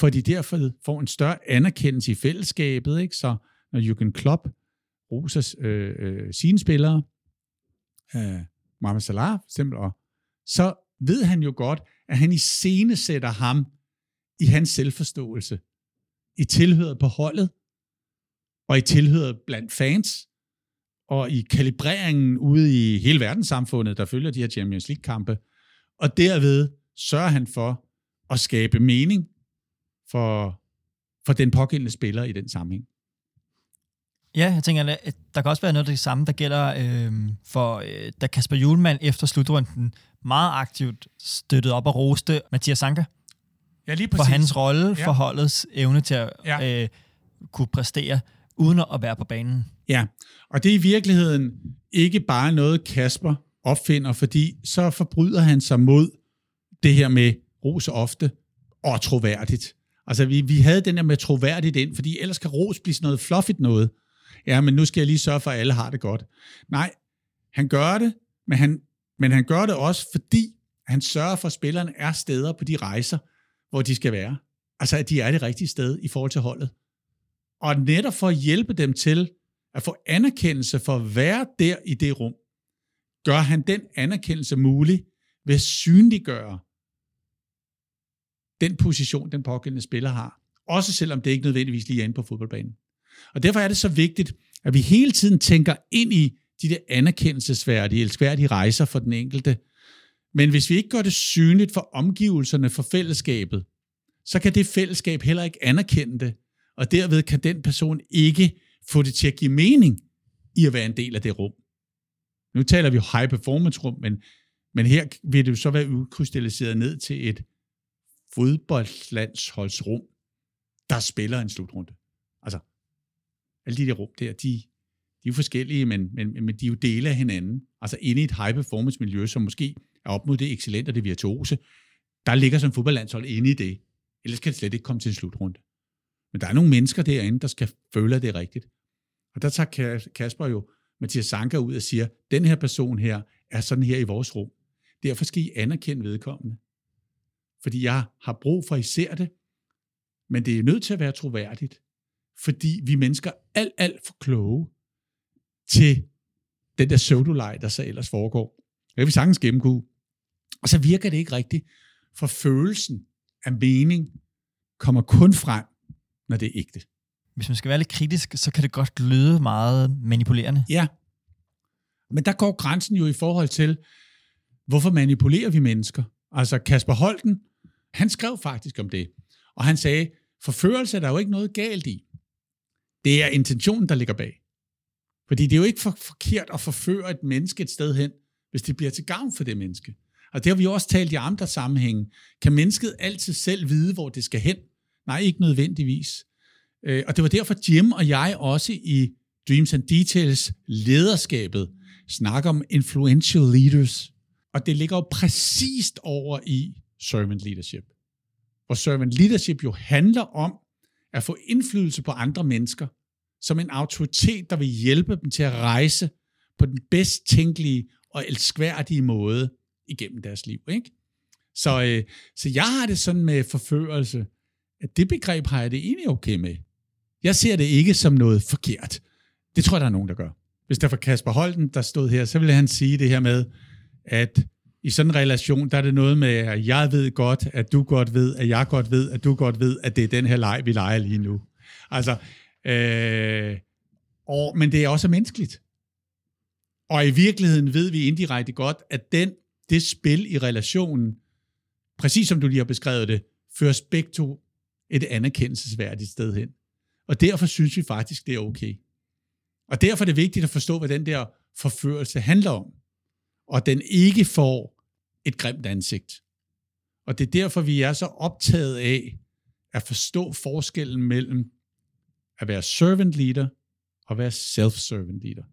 for de derfor får en større anerkendelse i fællesskabet, ikke? så når Jürgen Klopp roser øh, øh, sine spillere, øh, Mohamed Salah for eksempel, og så ved han jo godt, at han i scene sætter ham i hans selvforståelse, i tilhøret på holdet, og i tilhøret blandt fans, og i kalibreringen ude i hele verdenssamfundet, der følger de her Champions League-kampe. Og derved sørger han for at skabe mening for, for den pågældende spiller i den sammenhæng. Ja, jeg tænker, at der kan også være noget af det samme, der gælder øh, for, øh, da Kasper Julemand efter slutrunden meget aktivt støttede op og roste Mathias Sanka. Ja, lige præcis. For hans rolle ja. for holdets evne til at ja. øh, kunne præstere, uden at være på banen. Ja, og det er i virkeligheden ikke bare noget, Kasper opfinder, fordi så forbryder han sig mod det her med ros ofte og troværdigt. Altså, vi, vi havde den der med troværdigt ind, fordi ellers kan ros blive sådan noget fluffigt noget. Ja, men nu skal jeg lige sørge for, at alle har det godt. Nej, han gør det, men han, men han gør det også, fordi han sørger for, at spillerne er steder på de rejser, hvor de skal være. Altså, at de er det rigtige sted i forhold til holdet. Og netop for at hjælpe dem til at få anerkendelse for at være der i det rum, gør han den anerkendelse mulig ved at synliggøre den position, den pågældende spiller har. Også selvom det ikke nødvendigvis lige er inde på fodboldbanen. Og derfor er det så vigtigt, at vi hele tiden tænker ind i de der anerkendelsesværdige, elskværdige rejser for den enkelte. Men hvis vi ikke gør det synligt for omgivelserne, for fællesskabet, så kan det fællesskab heller ikke anerkende det, og derved kan den person ikke få det til at give mening i at være en del af det rum. Nu taler vi jo high performance rum, men, men her vil det jo så være udkrystalliseret ned til et fodboldlandsholdsrum, der spiller en slutrunde. Altså, alle de der rum der, de, de er jo forskellige, men, men, men de er jo dele af hinanden. Altså inde i et high performance miljø, som måske er op mod det excellente og det virtuose, der ligger som fodboldlandshold inde i det. Ellers kan det slet ikke komme til en slutrunde. Men der er nogle mennesker derinde, der skal føle, at det er rigtigt. Og der tager Kasper jo Mathias Sanka ud og siger, den her person her er sådan her i vores rum. Derfor skal I anerkende vedkommende. Fordi jeg har brug for, at I ser det, men det er nødt til at være troværdigt. Fordi vi mennesker er alt, alt for kloge til den der pseudo der så ellers foregår. Det kan vi sagtens gennemkue. Og så virker det ikke rigtigt, for følelsen af mening kommer kun frem, når det er ægte. Hvis man skal være lidt kritisk, så kan det godt lyde meget manipulerende. Ja. Men der går grænsen jo i forhold til, hvorfor manipulerer vi mennesker? Altså Kasper Holten, han skrev faktisk om det, og han sagde, forførelse er der jo ikke noget galt i. Det er intentionen, der ligger bag. Fordi det er jo ikke for forkert at forføre et menneske et sted hen, hvis det bliver til gavn for det menneske. Og det har vi også talt i andre sammenhænge. Kan mennesket altid selv vide, hvor det skal hen? Nej, ikke nødvendigvis. Øh, og det var derfor Jim og jeg også i Dreams and Details lederskabet snakker om influential leaders. Og det ligger jo præcist over i servant leadership. Hvor servant leadership jo handler om at få indflydelse på andre mennesker, som en autoritet, der vil hjælpe dem til at rejse på den bedst tænkelige og elskværdige måde igennem deres liv. Ikke? Så, øh, så jeg har det sådan med forførelse, at det begreb har jeg det egentlig okay med. Jeg ser det ikke som noget forkert. Det tror jeg, der er nogen, der gør. Hvis der var Kasper Holten, der stod her, så ville han sige det her med, at i sådan en relation, der er det noget med, at jeg ved godt, at du godt ved, at jeg godt ved, at du godt ved, at det er den her leg, vi leger lige nu. Altså, øh, og, men det er også menneskeligt. Og i virkeligheden ved vi indirekte godt, at den, det spil i relationen, præcis som du lige har beskrevet det, fører begge to et anerkendelsesværdigt sted hen. Og derfor synes vi faktisk, det er okay. Og derfor er det vigtigt at forstå, hvad den der forførelse handler om. Og den ikke får et grimt ansigt. Og det er derfor, vi er så optaget af at forstå forskellen mellem at være servant leader og være self-servant leader.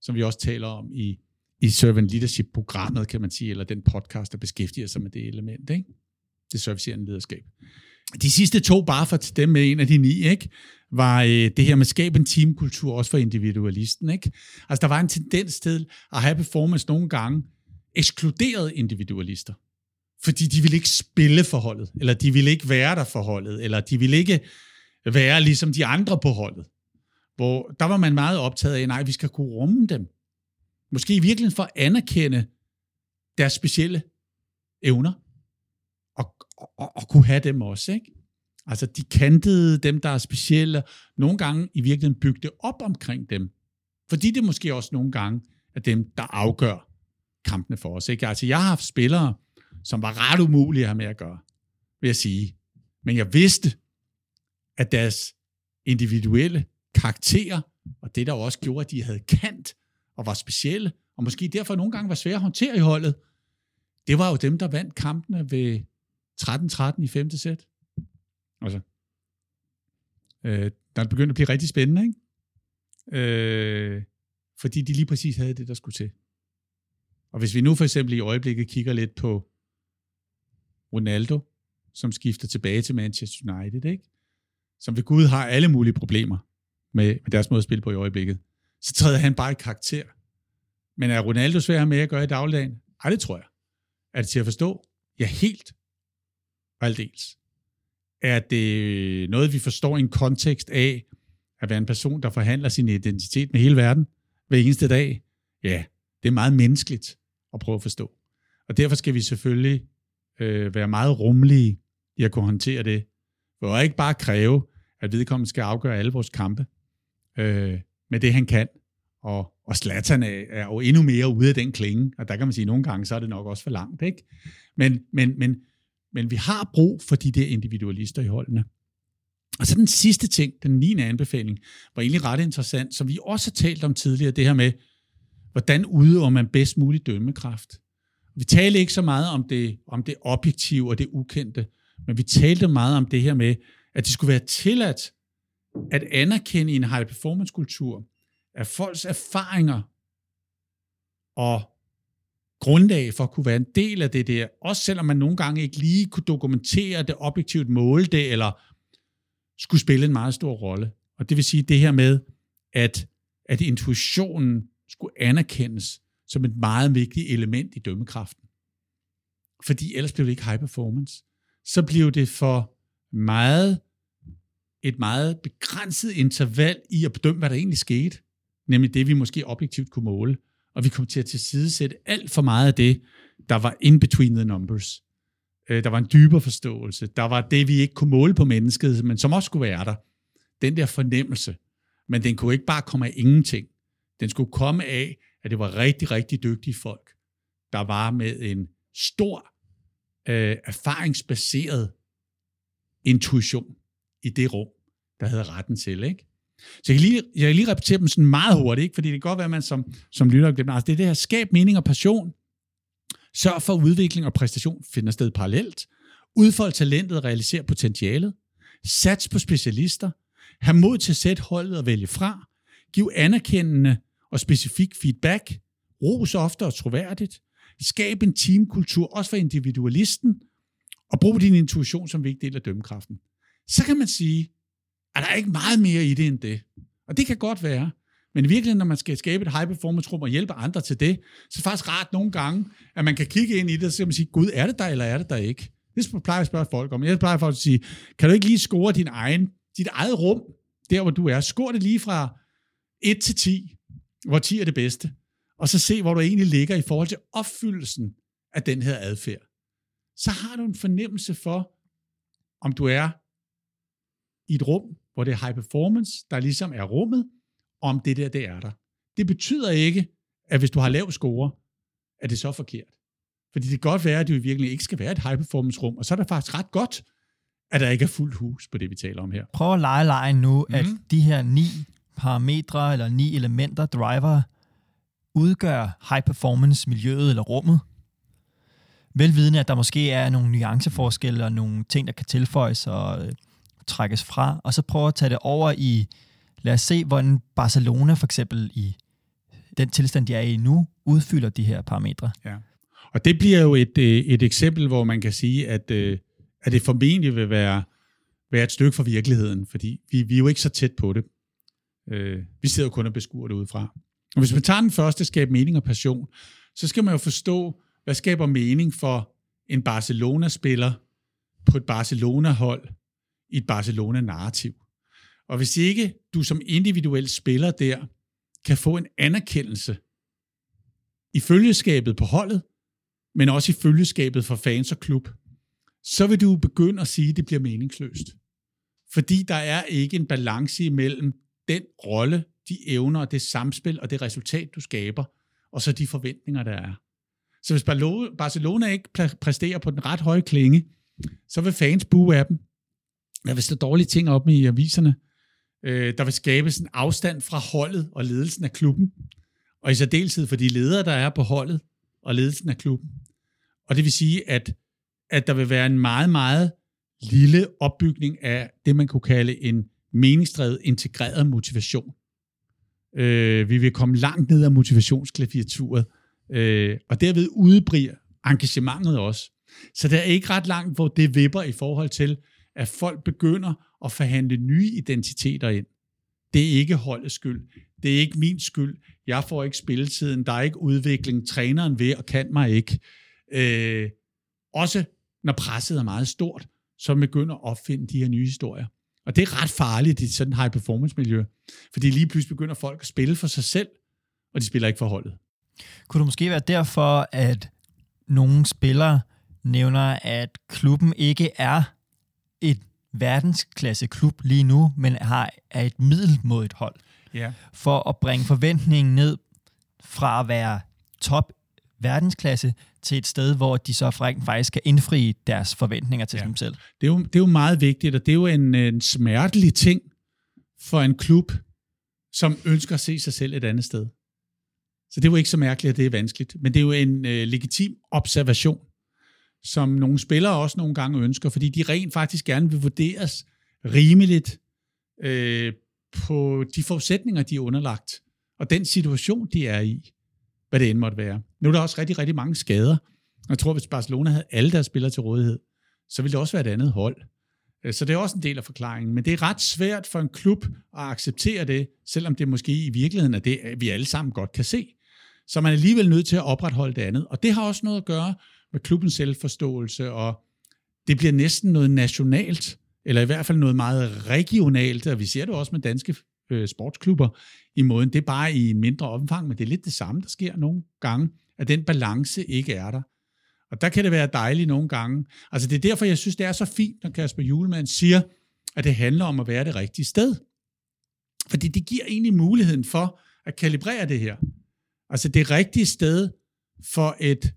Som vi også taler om i, i servant leadership-programmet, kan man sige, eller den podcast, der beskæftiger sig med det element. Ikke? Det servicerende lederskab. De sidste to, bare for dem med en af de ni, ikke, var øh, det her med at skabe en teamkultur, også for individualisten. Ikke? Altså, der var en tendens til at have performance nogle gange ekskluderede individualister. Fordi de ville ikke spille forholdet, eller de ville ikke være der forholdet, eller de ville ikke være ligesom de andre på holdet. Hvor der var man meget optaget af, nej, vi skal kunne rumme dem. Måske i virkeligheden for at anerkende deres specielle evner, og, og, kunne have dem også. Ikke? Altså de kantede dem, der er specielle, nogle gange i virkeligheden bygde op omkring dem. Fordi det måske også nogle gange er dem, der afgør kampene for os. Ikke? Altså jeg har haft spillere, som var ret umulige at have med at gøre, vil jeg sige. Men jeg vidste, at deres individuelle karakterer, og det der også gjorde, at de havde kant og var specielle, og måske derfor nogle gange var svære at håndtere i holdet, det var jo dem, der vandt kampene ved 13-13 i femte sæt. Altså, øh, der er begyndt at blive rigtig spændende, ikke? Øh, fordi de lige præcis havde det, der skulle til. Og hvis vi nu for eksempel i øjeblikket kigger lidt på Ronaldo, som skifter tilbage til Manchester United, ikke? som ved Gud har alle mulige problemer med, med deres måde at spille på i øjeblikket, så træder han bare i karakter. Men er Ronaldo svær med at gøre i dagligdagen? Ej, det tror jeg. Er det til at forstå? Ja, helt aldeles. Er det noget, vi forstår i en kontekst af at være en person, der forhandler sin identitet med hele verden hver eneste dag? Ja, det er meget menneskeligt at prøve at forstå. Og derfor skal vi selvfølgelig øh, være meget rummelige i at kunne håndtere det. For ikke bare kræve, at vedkommende skal afgøre alle vores kampe øh, med det, han kan. Og, og Zlatan er, er jo endnu mere ude af den klinge, og der kan man sige, at nogle gange så er det nok også for langt. Ikke? Men, men, men, men vi har brug for de der individualister i holdene. Og så den sidste ting, den 9. anbefaling, var egentlig ret interessant, som vi også har talt om tidligere, det her med, hvordan udøver man bedst mulig dømmekraft. Vi talte ikke så meget om det, om det objektive og det ukendte, men vi talte meget om det her med, at det skulle være tilladt at anerkende i en high performance kultur, at folks erfaringer og grundlag for at kunne være en del af det der, også selvom man nogle gange ikke lige kunne dokumentere det objektivt måle det, eller skulle spille en meget stor rolle. Og det vil sige det her med, at, at intuitionen skulle anerkendes som et meget vigtigt element i dømmekraften. Fordi ellers blev det ikke high performance. Så blev det for meget et meget begrænset interval i at bedømme, hvad der egentlig skete. Nemlig det, vi måske objektivt kunne måle og vi kom til at tilsidesætte alt for meget af det, der var in between the numbers. Øh, der var en dybere forståelse. Der var det, vi ikke kunne måle på mennesket, men som også skulle være der. Den der fornemmelse. Men den kunne ikke bare komme af ingenting. Den skulle komme af, at det var rigtig, rigtig dygtige folk, der var med en stor øh, erfaringsbaseret intuition i det rum, der havde retten til. Ikke? Så jeg kan, lige, jeg kan lige repetere dem sådan meget hurtigt, ikke? fordi det kan godt være, at man som, som lytter glemmer. Altså det er det her, skab mening og passion. Sørg for, at udvikling og præstation finder sted parallelt. Udfold talentet og realisere potentialet. Sats på specialister. Hav mod til at sætte holdet og vælge fra. Giv anerkendende og specifik feedback. Ros ofte og troværdigt. Skab en teamkultur, også for individualisten. Og brug din intuition som vigtig del af dømmekraften. Så kan man sige, er der ikke meget mere i det end det. Og det kan godt være. Men i virkeligheden, når man skal skabe et high performance rum og hjælpe andre til det, så er det faktisk rart nogle gange, at man kan kigge ind i det, og så kan man sige, gud, er det der, eller er det der ikke? Det plejer jeg at spørge folk om. Jeg plejer faktisk at sige, kan du ikke lige score din egen, dit eget rum, der hvor du er? Score det lige fra 1 til 10, hvor 10 er det bedste, og så se, hvor du egentlig ligger i forhold til opfyldelsen af den her adfærd. Så har du en fornemmelse for, om du er i et rum, hvor det er high performance, der ligesom er rummet, om det der, det er der. Det betyder ikke, at hvis du har lav score, at det så er forkert. Fordi det kan godt være, at det virkelig ikke skal være et high performance rum, og så er det faktisk ret godt, at der ikke er fuldt hus på det, vi taler om her. Prøv at lege lejen nu, mm-hmm. at mhm. de her ni parametre eller ni elementer, driver, udgør high performance miljøet eller rummet. Velvidende, at der måske er nogle nuanceforskelle og nogle ting, der kan tilføjes og øh, trækkes fra, og så prøve at tage det over i, lad os se, hvordan Barcelona for eksempel i den tilstand, de er i nu, udfylder de her parametre. Ja. Og det bliver jo et, øh, et eksempel, hvor man kan sige, at, øh, at det formentlig vil være, være et stykke fra virkeligheden, fordi vi, vi er jo ikke så tæt på det. Øh, vi sidder jo kun og beskuer det udefra. Og hvis man tager den første, skab mening og passion, så skal man jo forstå, hvad skaber mening for en Barcelona-spiller på et Barcelona-hold i et Barcelona-narrativ. Og hvis ikke du som individuel spiller der kan få en anerkendelse i følgeskabet på holdet, men også i følgeskabet for fans og klub, så vil du begynde at sige, at det bliver meningsløst. Fordi der er ikke en balance imellem den rolle, de evner og det samspil og det resultat, du skaber, og så de forventninger, der er. Så hvis Barcelona ikke præsterer på den ret høje klinge, så vil fans bue af dem. Der vil stå dårlige ting op i aviserne. Øh, der vil skabes en afstand fra holdet og ledelsen af klubben. Og i særdeleshed for de ledere, der er på holdet og ledelsen af klubben. Og det vil sige, at, at der vil være en meget, meget lille opbygning af det, man kunne kalde en meningsdrevet integreret motivation. Øh, vi vil komme langt ned af motivationsklaviaturet, øh, og derved udbriger engagementet også. Så der er ikke ret langt, hvor det vipper i forhold til, at folk begynder at forhandle nye identiteter ind. Det er ikke holdets skyld. Det er ikke min skyld. Jeg får ikke spilletiden. Der er ikke udvikling. Træneren ved og kan mig ikke. Øh, også når presset er meget stort, så begynder at opfinde de her nye historier. Og det er ret farligt i sådan en high performance miljø, fordi lige pludselig begynder folk at spille for sig selv, og de spiller ikke for holdet. Kunne det måske være derfor, at nogle spillere nævner, at klubben ikke er et verdensklasse klub lige nu, men har, er et middelmodigt hold. Ja. For at bringe forventningen ned fra at være top verdensklasse til et sted, hvor de så faktisk kan indfri deres forventninger til ja. sig selv. Det er, jo, det er jo meget vigtigt, og det er jo en, en smertelig ting for en klub, som ønsker at se sig selv et andet sted. Så det er jo ikke så mærkeligt, at det er vanskeligt, men det er jo en øh, legitim observation som nogle spillere også nogle gange ønsker, fordi de rent faktisk gerne vil vurderes rimeligt øh, på de forudsætninger, de er underlagt, og den situation, de er i, hvad det end måtte være. Nu er der også rigtig, rigtig mange skader. Jeg tror, hvis Barcelona havde alle deres spillere til rådighed, så ville det også være et andet hold. Øh, så det er også en del af forklaringen. Men det er ret svært for en klub at acceptere det, selvom det måske i virkeligheden er det, vi alle sammen godt kan se. Så man er alligevel nødt til at opretholde det andet. Og det har også noget at gøre med klubbens selvforståelse, og det bliver næsten noget nationalt, eller i hvert fald noget meget regionalt, og vi ser det også med danske øh, sportsklubber i måden. Det er bare i en mindre omfang, men det er lidt det samme, der sker nogle gange, at den balance ikke er der. Og der kan det være dejligt nogle gange. Altså det er derfor, jeg synes, det er så fint, når Kasper Julemand siger, at det handler om at være det rigtige sted. Fordi det giver egentlig muligheden for at kalibrere det her. Altså det rigtige sted for et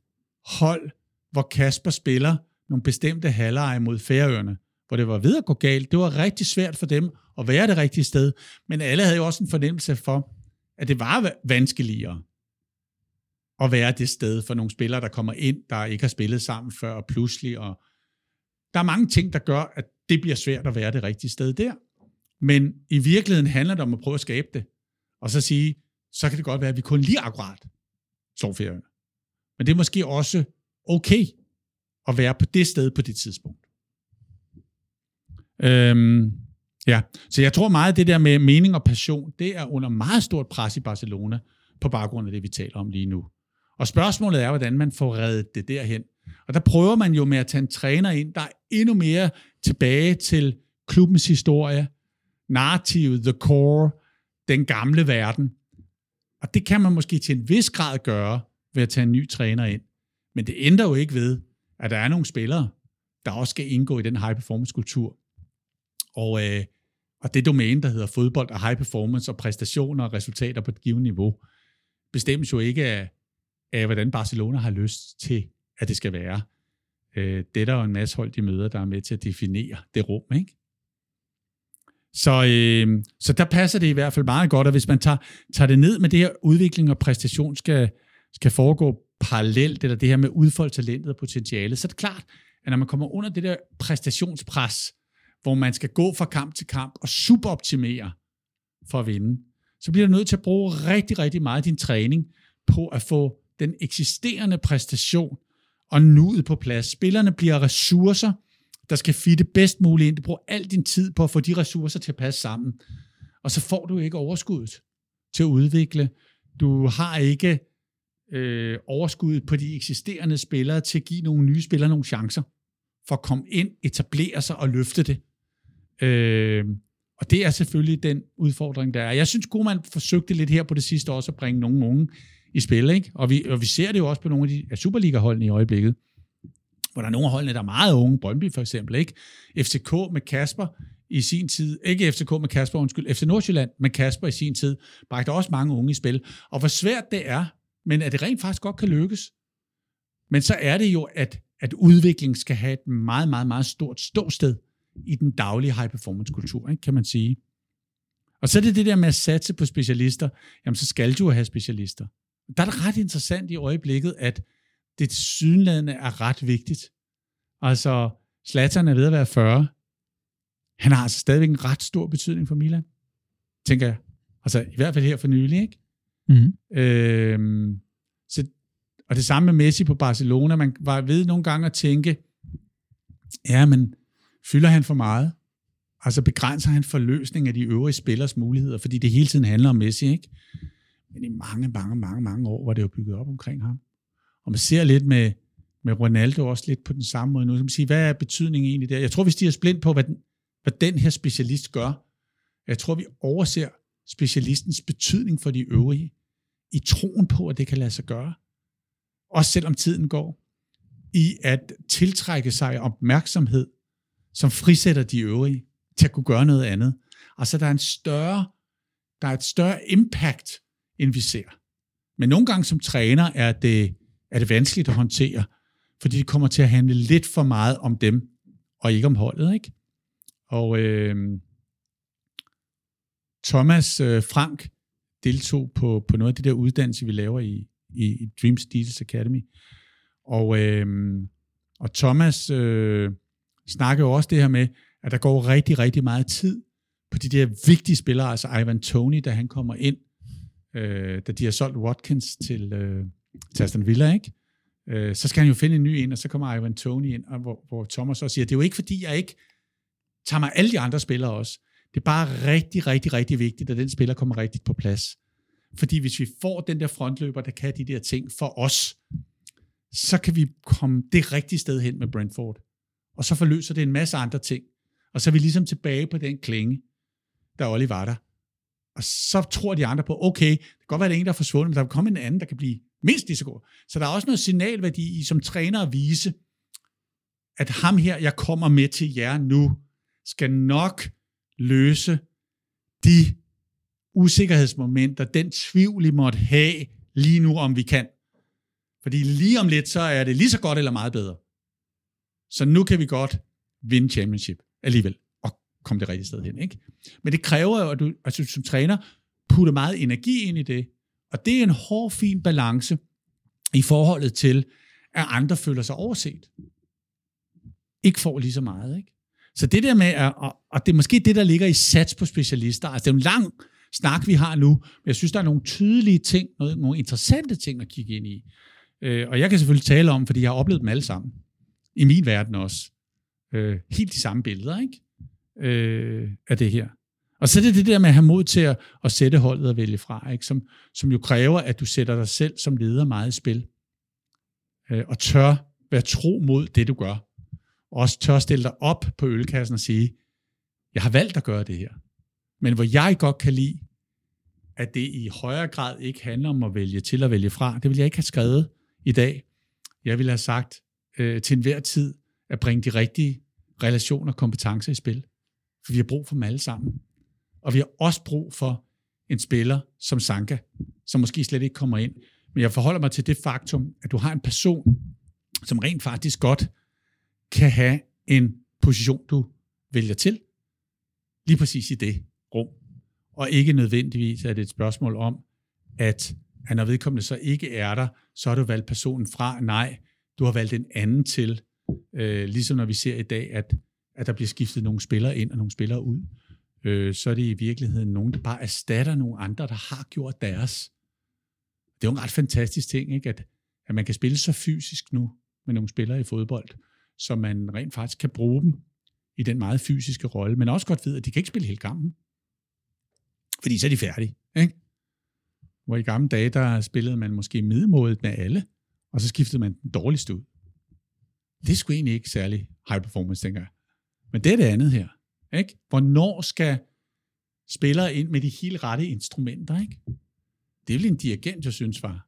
hold, hvor Kasper spiller nogle bestemte halvleje mod Færøerne, hvor det var ved at gå galt. Det var rigtig svært for dem at være det rigtige sted, men alle havde jo også en fornemmelse for, at det var vanskeligere at være det sted for nogle spillere, der kommer ind, der ikke har spillet sammen før, og pludselig. Og der er mange ting, der gør, at det bliver svært at være det rigtige sted der. Men i virkeligheden handler det om at prøve at skabe det. Og så sige, så kan det godt være, at vi kun lige akkurat slår færøerne. Men det er måske også okay at være på det sted på det tidspunkt. Øhm, ja, så jeg tror meget, at det der med mening og passion, det er under meget stort pres i Barcelona, på baggrund af det, vi taler om lige nu. Og spørgsmålet er, hvordan man får reddet det derhen. Og der prøver man jo med at tage en træner ind, der er endnu mere tilbage til klubbens historie, narrativet, the core, den gamle verden. Og det kan man måske til en vis grad gøre ved at tage en ny træner ind. Men det ændrer jo ikke ved, at der er nogle spillere, der også skal indgå i den high performance kultur. Og, øh, og det domæne, der hedder fodbold og high performance og præstationer og resultater på et givet niveau, bestemmes jo ikke af, af, hvordan Barcelona har lyst til, at det skal være. Øh, det er der jo en masse hold, de møder, der er med til at definere det rum, ikke? Så, øh, så der passer det i hvert fald meget godt, at hvis man tager, tager det ned med det her udvikling og præstation skal, skal foregå parallelt, eller det her med udfolde talentet og potentialet, så er det klart, at når man kommer under det der præstationspres, hvor man skal gå fra kamp til kamp og superoptimere for at vinde, så bliver du nødt til at bruge rigtig, rigtig meget af din træning på at få den eksisterende præstation og nuet på plads. Spillerne bliver ressourcer, der skal fitte bedst muligt ind. Du bruger al din tid på at få de ressourcer til at passe sammen. Og så får du ikke overskuddet til at udvikle. Du har ikke øh, overskuddet på de eksisterende spillere til at give nogle nye spillere nogle chancer for at komme ind, etablere sig og løfte det. Øh, og det er selvfølgelig den udfordring, der er. Jeg synes, man forsøgte lidt her på det sidste også at bringe nogle unge i spil, ikke? Og, vi, og vi ser det jo også på nogle af de Superliga-holdene i øjeblikket, hvor der er nogle af holdene, der er meget unge, Brøndby for eksempel, ikke? FCK med Kasper i sin tid, ikke FCK med Kasper, undskyld, FC Nordsjælland med Kasper i sin tid, bragte også mange unge i spil. Og hvor svært det er, men at det rent faktisk godt kan lykkes. Men så er det jo, at, at udvikling skal have et meget, meget, meget stort ståsted i den daglige high-performance-kultur, ikke, kan man sige. Og så er det det der med at satse på specialister. Jamen, så skal du have specialister. Der er det ret interessant i øjeblikket, at det synlædende er ret vigtigt. Altså, Zlatan er ved at være 40. Han har altså stadigvæk en ret stor betydning for Milan, tænker jeg. Altså, i hvert fald her for nylig, ikke? Mm. Øh, så, og det samme med Messi på Barcelona. Man var ved nogle gange at tænke, ja, men fylder han for meget? Altså begrænser han forløsning af de øvrige spillers muligheder, fordi det hele tiden handler om Messi, ikke? Men i mange, mange, mange, mange år var det jo bygget op omkring ham. Og man ser lidt med, med Ronaldo også lidt på den samme måde nu. Så man siger, hvad er betydningen egentlig der? Jeg tror, vi stiger splint på, hvad den, hvad den her specialist gør. Jeg tror, vi overser specialistens betydning for de øvrige, i troen på, at det kan lade sig gøre. Også selvom tiden går. I at tiltrække sig opmærksomhed, som frisætter de øvrige til at kunne gøre noget andet. Altså, der er en større, der er et større impact, end vi ser. Men nogle gange som træner er det, er det vanskeligt at håndtere, fordi det kommer til at handle lidt for meget om dem, og ikke om holdet, ikke? Og øh, Thomas øh, Frank deltog på, på noget af det der uddannelse, vi laver i, i, i Dream Deals Academy. Og, øh, og Thomas øh, snakker jo også det her med, at der går rigtig, rigtig meget tid på de der vigtige spillere, altså Ivan Tony, da han kommer ind, øh, da de har solgt Watkins til, øh, til Aston Villa, ikke? Øh, så skal han jo finde en ny ind, og så kommer Ivan Tony ind, og hvor, hvor Thomas også siger, det er jo ikke fordi, jeg ikke tager mig alle de andre spillere også. Det er bare rigtig, rigtig, rigtig vigtigt, at den spiller kommer rigtigt på plads. Fordi hvis vi får den der frontløber, der kan de der ting for os, så kan vi komme det rigtige sted hen med Brentford. Og så forløser det en masse andre ting. Og så er vi ligesom tilbage på den klinge, der Olli var der. og så tror de andre på, okay, det kan godt være, at der er en, der er forsvundet, men der vil komme en anden, der kan blive mindst lige så god. Så der er også noget signalværdi i som træner at vise, at ham her, jeg kommer med til jer nu, skal nok løse de usikkerhedsmomenter, den tvivl, I måtte have lige nu, om vi kan. Fordi lige om lidt, så er det lige så godt eller meget bedre. Så nu kan vi godt vinde championship alligevel, og komme det rigtige sted hen. Ikke? Men det kræver jo, at du som træner putter meget energi ind i det, og det er en hård, fin balance i forholdet til, at andre føler sig overset. Ikke får lige så meget. Ikke? Så det der med, at, og det er måske det, der ligger i sats på specialister, altså det er en lang snak, vi har nu, men jeg synes, der er nogle tydelige ting, noget, nogle interessante ting at kigge ind i. Øh, og jeg kan selvfølgelig tale om, fordi jeg har oplevet dem alle sammen. I min verden også. Øh, helt de samme billeder, ikke? Øh, af det her. Og så er det det der med at have mod til at, at sætte holdet og vælge fra, ikke? Som, som jo kræver, at du sætter dig selv som leder meget i spil. Øh, og tør være tro mod det, du gør. Også tør stille dig op på ølkassen og sige, jeg har valgt at gøre det her. Men hvor jeg godt kan lide, at det i højere grad ikke handler om at vælge til at vælge fra, det vil jeg ikke have skrevet i dag. Jeg vil have sagt øh, til enhver tid at bringe de rigtige relationer og kompetencer i spil. For vi har brug for dem alle sammen. Og vi har også brug for en spiller som Sanka, som måske slet ikke kommer ind. Men jeg forholder mig til det faktum, at du har en person, som rent faktisk godt kan have en position, du vælger til, lige præcis i det rum. Og ikke nødvendigvis er det et spørgsmål om, at, at når vedkommende så ikke er der, så har du valgt personen fra. Nej, du har valgt en anden til. Øh, ligesom når vi ser i dag, at, at der bliver skiftet nogle spillere ind og nogle spillere ud, øh, så er det i virkeligheden nogen, der bare erstatter nogle andre, der har gjort deres. Det er jo en ret fantastisk ting, ikke? At, at man kan spille så fysisk nu med nogle spillere i fodbold, så man rent faktisk kan bruge dem i den meget fysiske rolle, men også godt ved, at de kan ikke spille hele kampen. Fordi så er de færdige. Ikke? Hvor i gamle dage, der spillede man måske middemådet med alle, og så skiftede man den dårligste ud. Det skulle egentlig ikke særlig high performance, tænker jeg. Men det er det andet her. Ikke? Hvornår skal spillere ind med de helt rette instrumenter? Ikke? Det er vel en dirigent, jeg synes var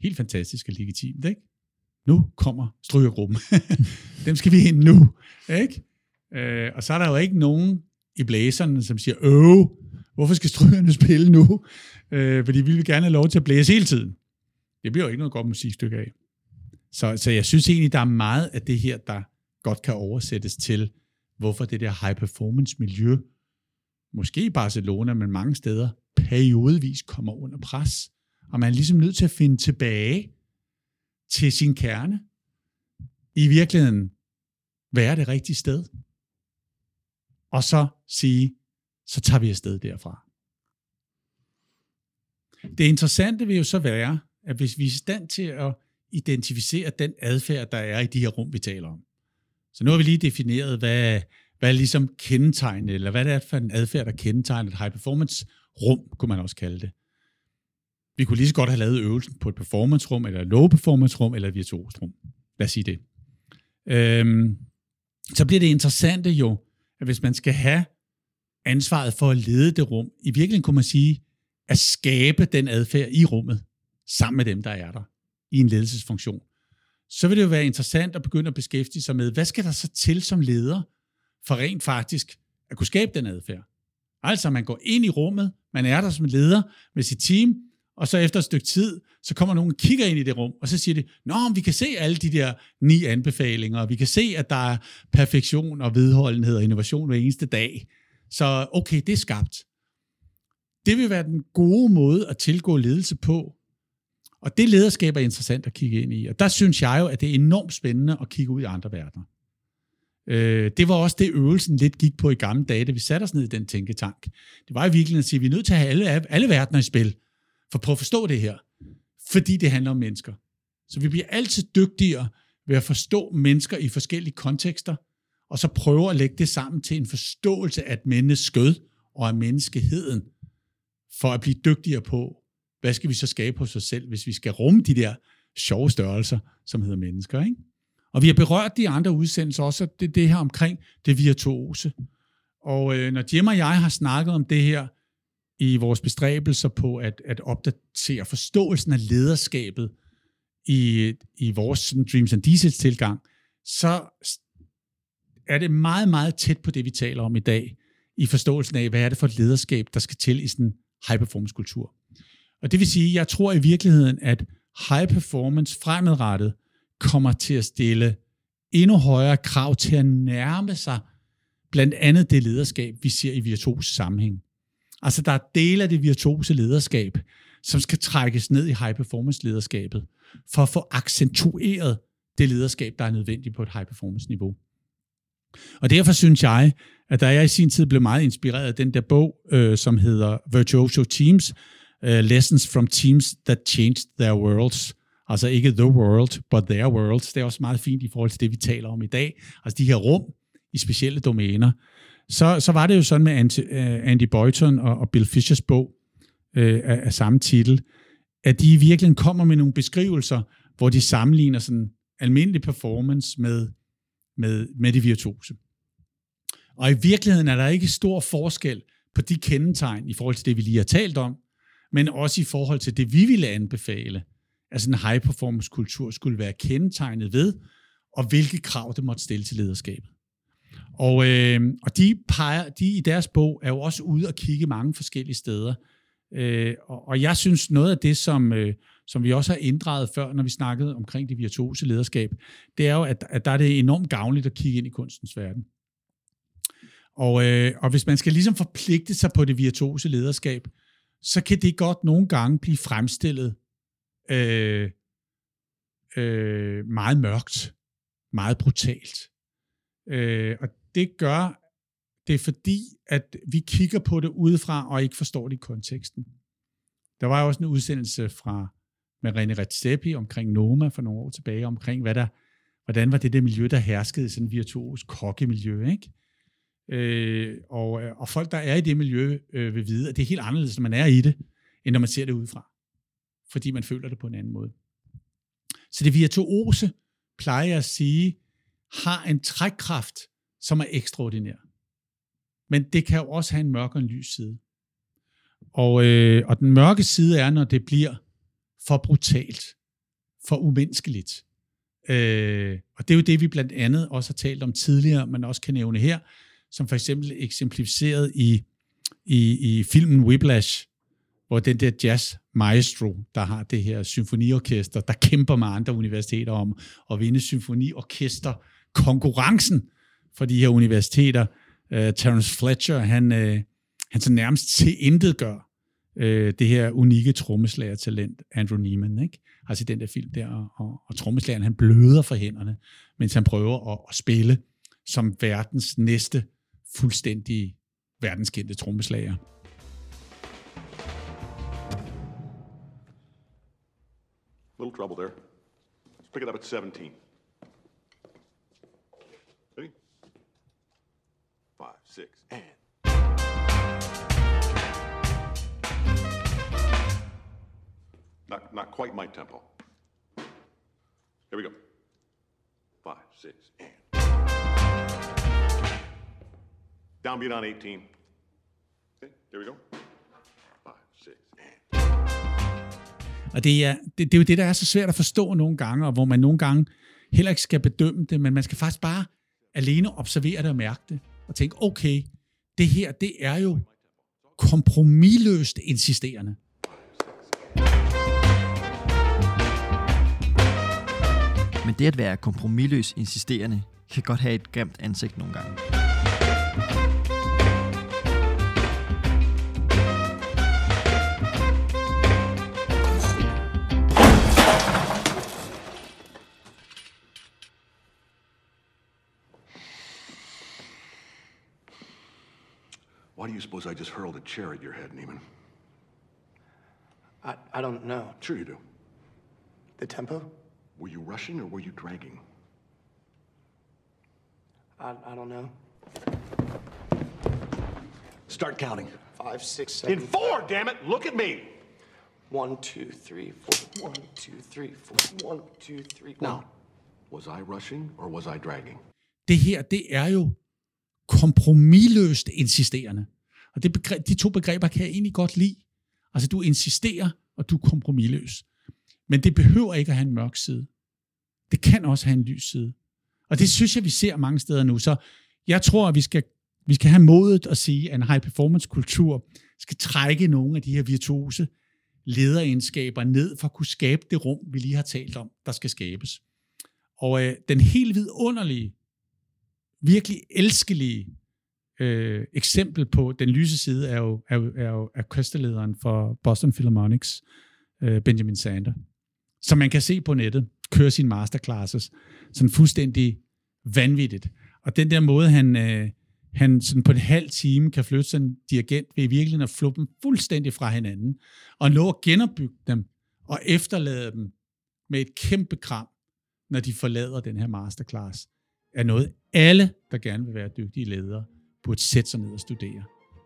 helt fantastisk og legitimt. Ikke? Nu kommer strygergruppen. Dem skal vi ind nu. Ikke? Øh, og så er der jo ikke nogen i blæserne, som siger, øh, hvorfor skal strygerne spille nu? Øh, fordi vi vil gerne have lov til at blæse hele tiden. Det bliver jo ikke noget godt musikstykke af. Så, så jeg synes egentlig, der er meget af det her, der godt kan oversættes til, hvorfor det der high performance miljø, måske i Barcelona, men mange steder, periodvis kommer under pres. Og man er ligesom nødt til at finde tilbage til sin kerne. I virkeligheden være det rigtige sted. Og så sige, så tager vi afsted derfra. Det interessante vil jo så være, at hvis vi er i stand til at identificere den adfærd, der er i de her rum, vi taler om. Så nu har vi lige defineret, hvad, hvad er ligesom kendetegnet, eller hvad det er for en adfærd, der kendetegner et high performance rum, kunne man også kalde det. Vi kunne lige så godt have lavet øvelsen på et performance rum, eller et low performance rum, eller et virtuost rum. Lad os sige det. Øhm, så bliver det interessante jo, at hvis man skal have ansvaret for at lede det rum, i virkeligheden kunne man sige, at skabe den adfærd i rummet, sammen med dem, der er der, i en ledelsesfunktion, så vil det jo være interessant at begynde at beskæftige sig med, hvad skal der så til som leder, for rent faktisk at kunne skabe den adfærd. Altså, man går ind i rummet, man er der som leder med sit team, og så efter et stykke tid, så kommer nogen og kigger ind i det rum, og så siger de, Nå, vi kan se alle de der ni anbefalinger, og vi kan se, at der er perfektion og vedholdenhed og innovation hver eneste dag. Så okay, det er skabt. Det vil være den gode måde at tilgå ledelse på. Og det lederskab er interessant at kigge ind i. Og der synes jeg jo, at det er enormt spændende at kigge ud i andre verdener. Øh, det var også det, øvelsen lidt gik på i gamle dage, da vi satte os ned i den tænketank. Det var i virkeligheden at sige, at vi er nødt til at have alle, alle verdener i spil, for at prøve at forstå det her. Fordi det handler om mennesker. Så vi bliver altid dygtigere ved at forstå mennesker i forskellige kontekster, og så prøve at lægge det sammen til en forståelse af mennesket og af menneskeheden, for at blive dygtigere på, hvad skal vi så skabe hos os selv, hvis vi skal rumme de der sjove størrelser, som hedder mennesker. Ikke? Og vi har berørt de andre udsendelser også, det, det her omkring det virtuose. Og øh, når Jim og jeg har snakket om det her i vores bestræbelser på at, at opdatere forståelsen af lederskabet i, i vores sådan, Dreams and Diesels tilgang, så er det meget, meget tæt på det, vi taler om i dag, i forståelsen af, hvad er det for et lederskab, der skal til i sådan en high-performance kultur. Og det vil sige, jeg tror i virkeligheden, at high performance fremadrettet kommer til at stille endnu højere krav til at nærme sig blandt andet det lederskab, vi ser i virtuos sammenhæng. Altså der er dele af det virtuose lederskab, som skal trækkes ned i high performance lederskabet, for at få accentueret det lederskab, der er nødvendigt på et high performance niveau. Og derfor synes jeg, at da jeg i sin tid blev meget inspireret af den der bog, øh, som hedder Virtuoso Teams, uh, Lessons from Teams That Changed Their Worlds, altså ikke the world, but their worlds, det er også meget fint i forhold til det, vi taler om i dag, altså de her rum i specielle domæner, så, så var det jo sådan med Andy, uh, øh, Andy Boyton og, og Bill Fishers bog uh, af, af samme titel, at de i virkeligheden kommer med nogle beskrivelser, hvor de sammenligner sådan almindelig performance med, med, med det virtuose. Og i virkeligheden er der ikke stor forskel på de kendetegn i forhold til det, vi lige har talt om, men også i forhold til det, vi ville anbefale, at sådan en high performance kultur skulle være kendetegnet ved, og hvilke krav det måtte stille til lederskabet. Og, øh, og de, peger, de i deres bog er jo også ude og kigge mange forskellige steder. Øh, og, og jeg synes, noget af det, som, øh, som vi også har inddraget før, når vi snakkede omkring det virtuose lederskab, det er jo, at, at der er det enormt gavnligt at kigge ind i kunstens verden. Og, øh, og hvis man skal ligesom forpligte sig på det virtuose lederskab, så kan det godt nogle gange blive fremstillet øh, øh, meget mørkt, meget brutalt. Øh, og det gør det er fordi, at vi kigger på det udefra og ikke forstår det i konteksten. Der var jo også en udsendelse fra med René Redzepi omkring Noma for nogle år tilbage, omkring hvad der, hvordan var det det miljø, der herskede sådan virtuos kokkemiljø, ikke? Øh, og, og folk, der er i det miljø, øh, vil vide, at det er helt anderledes, når man er i det, end når man ser det udefra. Fordi man føler det på en anden måde. Så det virtuose, plejer jeg at sige, har en trækkraft, som er ekstraordinær. Men det kan jo også have en mørk og en lys side. Og, øh, og den mørke side er, når det bliver for brutalt, for umenneskeligt. Øh, og det er jo det, vi blandt andet også har talt om tidligere, men også kan nævne her, som for eksempel eksemplificeret i, i, i filmen Whiplash, hvor den der jazz maestro, der har det her symfoniorkester, der kæmper med andre universiteter om at vinde symfoniorkester konkurrencen for de her universiteter. Uh, Terence Fletcher, han, uh, han så nærmest til intet gør uh, øh, det her unikke trommeslager-talent, Andrew Neiman, ikke? Altså den der film der, og, og, og trommeslageren, han bløder for hænderne, mens han prøver at, at spille som verdens næste fuldstændig verdenskendte trommeslager. Little trouble there. Let's pick it up at 17. Ready? Five, six, and. Not, not quite my tempo. Here we go. Five, six, and. Downbeat on 18. Okay, there we go. Five, six, and. Og det er, det, det er jo det, der er så svært at forstå nogle gange, og hvor man nogle gange heller ikke skal bedømme det, men man skal faktisk bare alene observere det og mærke det, og tænke, okay, det her, det er jo kompromilløst insisterende. Men det at være kompromilløs insisterende, kan godt have et grimt ansigt nogle gange. I just hurled a chair at your head, Neiman? I, I don't know. Sure you do. The tempo? Were you rushing or were you dragging? I, I don't know. Start counting. Five, six, In four, damn it! Look at me! One, two, three, four. One, two, three, four. One, two, three. Now, was I rushing or was I dragging? Det her, det er jo kompromilløst insisterende. Og det begreb, de to begreber kan jeg egentlig godt lide. Altså, du insisterer, og du er kompromilløs. Men det behøver ikke at have en mørk side. Det kan også have en lys side. Og det synes jeg, vi ser mange steder nu. Så jeg tror, at vi skal, vi skal have modet at sige, at en high-performance-kultur skal trække nogle af de her virtuose lederegenskaber ned for at kunne skabe det rum, vi lige har talt om, der skal skabes. Og øh, den helt vidunderlige, virkelig elskelige øh, eksempel på den lyse side er jo, er jo, er jo er orkesterlederen for Boston Philharmonics, øh, Benjamin Sander, som man kan se på nettet, kører sine masterclasses, sådan fuldstændig vanvittigt. Og den der måde, han, øh, han sådan på en halv time kan flytte sådan en dirigent ved i virkeligheden at fluppe dem fuldstændig fra hinanden, og nå at genopbygge dem, og efterlade dem med et kæmpe kram, når de forlader den her masterclass, er noget alle, der gerne vil være dygtige ledere, burde sætte sig ned og studere.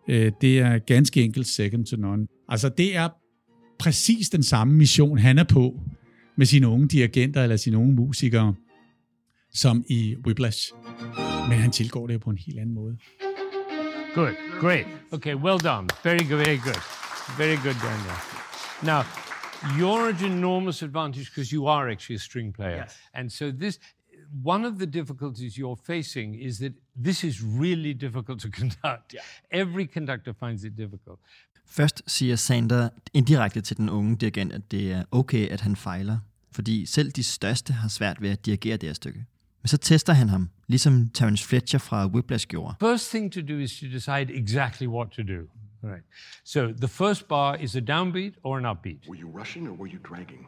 Øh, det er ganske enkelt second to none. Altså det er præcis den samme mission, han er på med sine unge dirigenter eller sine unge musikere, som i Whiplash. Men han tilgår det på en helt anden måde. Good, great. Okay, well done. Very good, very good. Very good, Daniel. Now, you're at enormous advantage because you are actually a string player. Yes. And so this, one of the difficulties you're facing is that this is really difficult to conduct. Every conductor finds it difficult. Først siger Sander indirekte til den unge dirigent, at det er okay, at han fejler, fordi selv de største har svært ved at dirigere det her stykke. Men så tester han ham, ligesom Terence Fletcher fra Whiplash gjorde. First thing to do is to decide exactly what to do. Right. So the first bar is a downbeat or an upbeat? Were you rushing or were you dragging?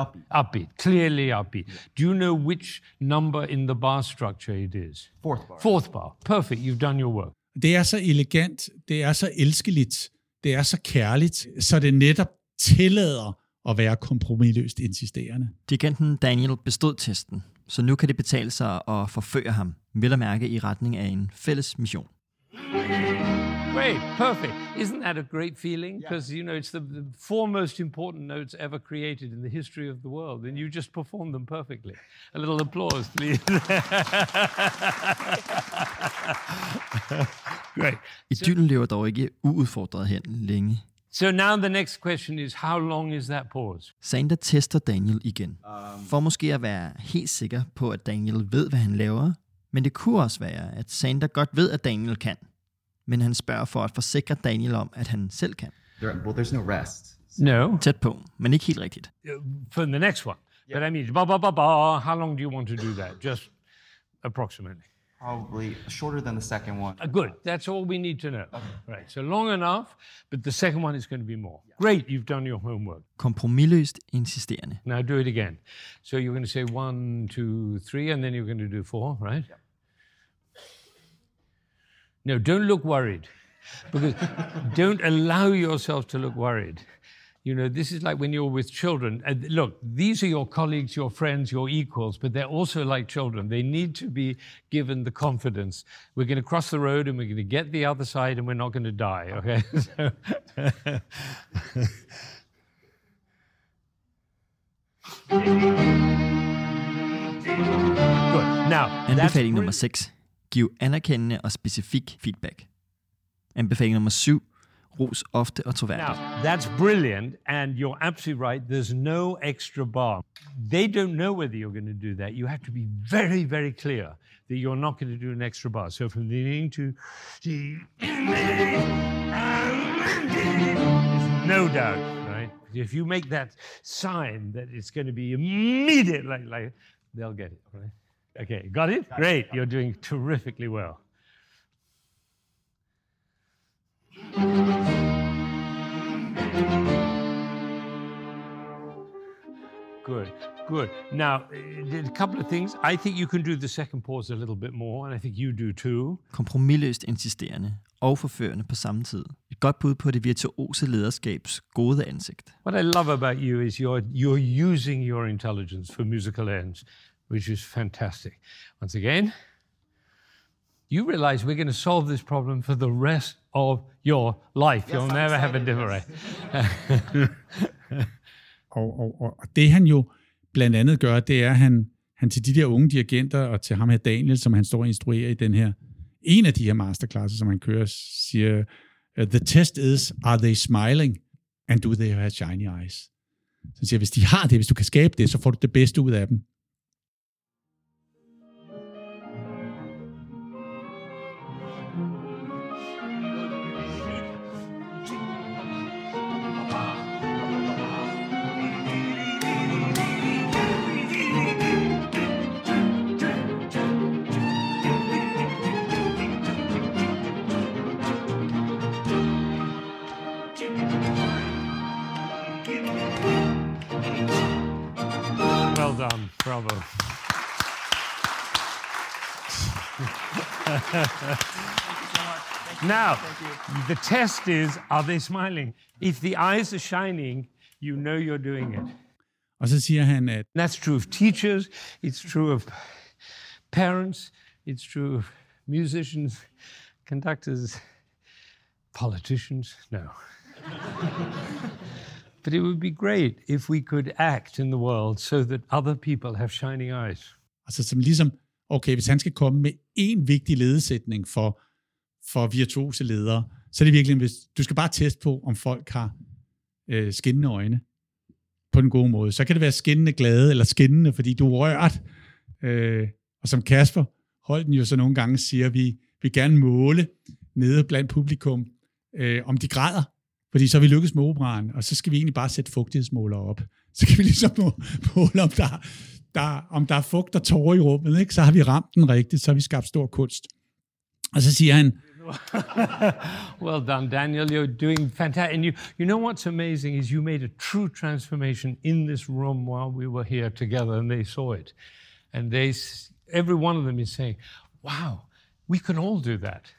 Upbeat. Upbeat, clearly upbeat. Do you know which number in the bar structure it is? Fourth bar. Fourth bar. Perfect. You've done your work. Det er så elegant, det er så elskeligt, det er så kærligt, så det netop tillader at være kompromilløst insisterende. Dirigenten Daniel bestod testen, så nu kan det betale sig at forføre ham, vel at mærke i retning af en fælles mission. Great, perfect. Isn't that a great feeling? Because you know it's the, the four most important notes ever created in the history of the world, and you just performed them perfectly. A little applause, please. Great. Idyllen lever dog ikke uudfordret hen længe. So now the next question is, how long is that pause? Sander tester Daniel igen, for måske at være helt sikker på, at Daniel ved, hvad han laver, men det kunne også være, at Sander godt ved, at Daniel kan. Men han spørger for at forsikre Daniel om, at han selv kan. There, well, there's no rest. No. Tæt på, men ikke helt rigtigt. For the next one. But I mean, ba ba ba ba. How long do you want to do that? Just approximately. Probably shorter than the second one. Uh, Good. That's all we need to know. Right. So long enough, but the second one is going to be more. Great. You've done your homework. Kompromilløst insisterende. Now do it again. So you're going to say one, two, three, and then you're going to do four, right? No, don't look worried. Because don't allow yourself to look worried. You know, this is like when you're with children. And look, these are your colleagues, your friends, your equals, but they're also like children. They need to be given the confidence. We're going to cross the road and we're going to get the other side and we're not going to die, okay? So, Good. Now, that's Anbefaling nummer brilliant. 6. Giv anerkendende og specifik feedback. Anbefaling nummer 7. Ros ofte og troværdigt. Now, that's brilliant, and you're absolutely right. There's no extra bar. They don't know whether you're going to do that. You have to be very, very clear that you're not going to do an extra bar. So from the beginning to the no doubt, right? If you make that sign that it's going to be immediate, like, like they'll get it, right? Okay, got it? Great. You're doing terrifically well. Good, good. Now, uh, a couple of things. I think you can do the second pause a little bit more, and I think you do too. Kompromilløst insisterende og forførende på samme tid. Et godt bud på det virtuose lederskabs gode ansigt. What I love about you is you're you're using your intelligence for musical ends, which is fantastic. Once again, you realize we're going to solve this problem for the rest of your life. You'll never have a different. Og, og, og, og det han jo blandt andet gør, det er, at han, han til de der unge dirigenter, og til ham her Daniel, som han står og instruerer i den her, en af de her masterclasses, som han kører, siger, uh, the test is, are they smiling, and do they have shiny eyes? Så han siger, hvis de har det, hvis du kan skabe det, så får du det bedste ud af dem. Well done. Bravo. now, the test is are they smiling? If the eyes are shining, you know you're doing it. Og så siger han, at that's true of teachers, it's true of parents, it's true of musicians, conductors, politicians. No. but it would be great if we could act in the world so that other people have shining eyes. altså, som ligesom, okay, hvis han skal komme med en vigtig ledesætning for, for virtuose ledere, så er det virkelig, hvis du skal bare teste på, om folk har øh, skinnende øjne på den gode måde. Så kan det være skinnende glade, eller skinnende, fordi du er rørt. Øh, og som Kasper Holden jo så nogle gange siger, vi vil gerne måle nede blandt publikum, øh, om de græder, fordi så er vi lykkes med operaren, og så skal vi egentlig bare sætte fugtighedsmåler op. Så kan vi ligesom måle, om der, der, om der er fugt og tårer i rummet, ikke? så har vi ramt den rigtigt, så har vi skabt stor kunst. Og så siger han, well done, Daniel. You're doing fantastic. And you, you know what's amazing is you made a true transformation in this room while we were here together, and they saw it. And they, every one of them is saying, "Wow, we can all do that,"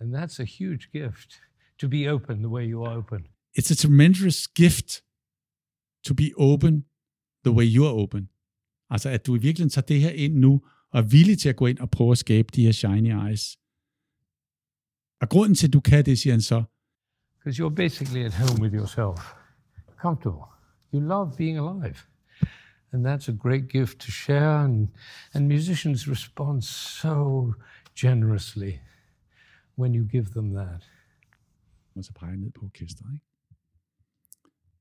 and that's a huge gift to be open the way you are open. it's a tremendous gift to be open the way you are open. Altså, at du i virkeligheden tager det her ind nu, og er villig til at gå ind og prøve at skabe de her shiny eyes. Og grunden til, at du kan det, siger han så, Because you're basically at home with yourself, comfortable. You love being alive. And that's a great gift to share. And, and musicians respond so generously when you give them that. Og så peger jeg ned på orkestret. Ikke?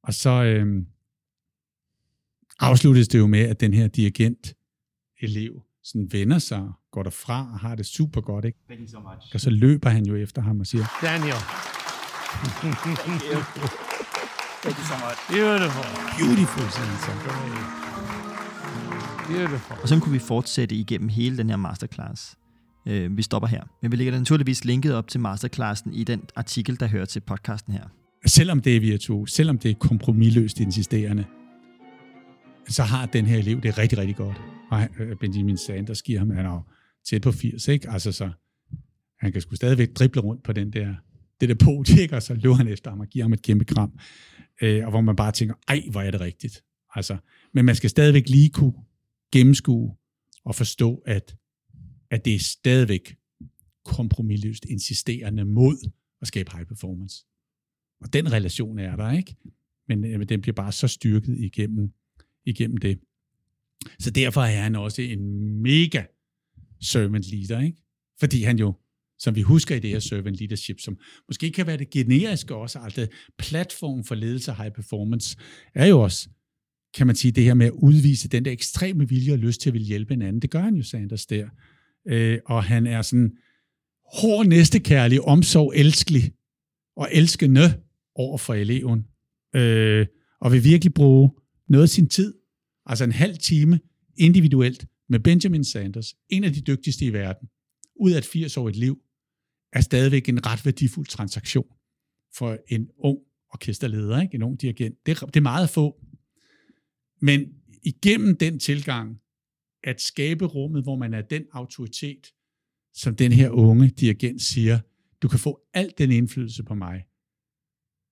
Og så øhm, afsluttes det jo med, at den her dirigent-elev sådan vender sig, går derfra og har det super godt. Ikke? Thank you so much. Og så løber han jo efter ham og siger, Daniel, Thank you so much. beautiful, beautiful, siger han så. beautiful. Og så kunne vi fortsætte igennem hele den her masterclass. Øh, vi stopper her. Men vi lægger naturligvis linket op til masterclassen i den artikel, der hører til podcasten her. selvom det er virtuos, selvom det er kompromilløst insisterende, så har den her elev det rigtig, rigtig godt. Og øh, Benjamin Sanders giver ham, han er tæt på 80, ikke? Altså så, han kan sgu stadigvæk drible rundt på den der, det der podie, ikke? og så løber han efter ham og giver ham et kæmpe kram. Øh, og hvor man bare tænker, ej, hvor er det rigtigt. Altså, men man skal stadigvæk lige kunne gennemskue og forstå, at, at det er stadigvæk kompromilløst insisterende mod at skabe high performance. Og den relation er der, ikke? Men øh, den bliver bare så styrket igennem, igennem det. Så derfor er han også en mega servant leader, ikke? Fordi han jo, som vi husker i det her servant leadership, som måske kan være det generiske også, altså platform for ledelse og high performance, er jo også, kan man sige, det her med at udvise den der ekstreme vilje og lyst til at ville hjælpe en anden. Det gør han jo, Sanders, der. Øh, og han er sådan hård næstekærlig, omsorg, elskelig og elskende over for eleven, øh, og vil virkelig bruge noget af sin tid, altså en halv time individuelt med Benjamin Sanders, en af de dygtigste i verden, ud af et 80-årigt liv, er stadigvæk en ret værdifuld transaktion for en ung orkesterleder, ikke? en ung dirigent. Det det er meget få. Men igennem den tilgang, at skabe rummet, hvor man er den autoritet, som den her unge dirigent siger, du kan få al den indflydelse på mig,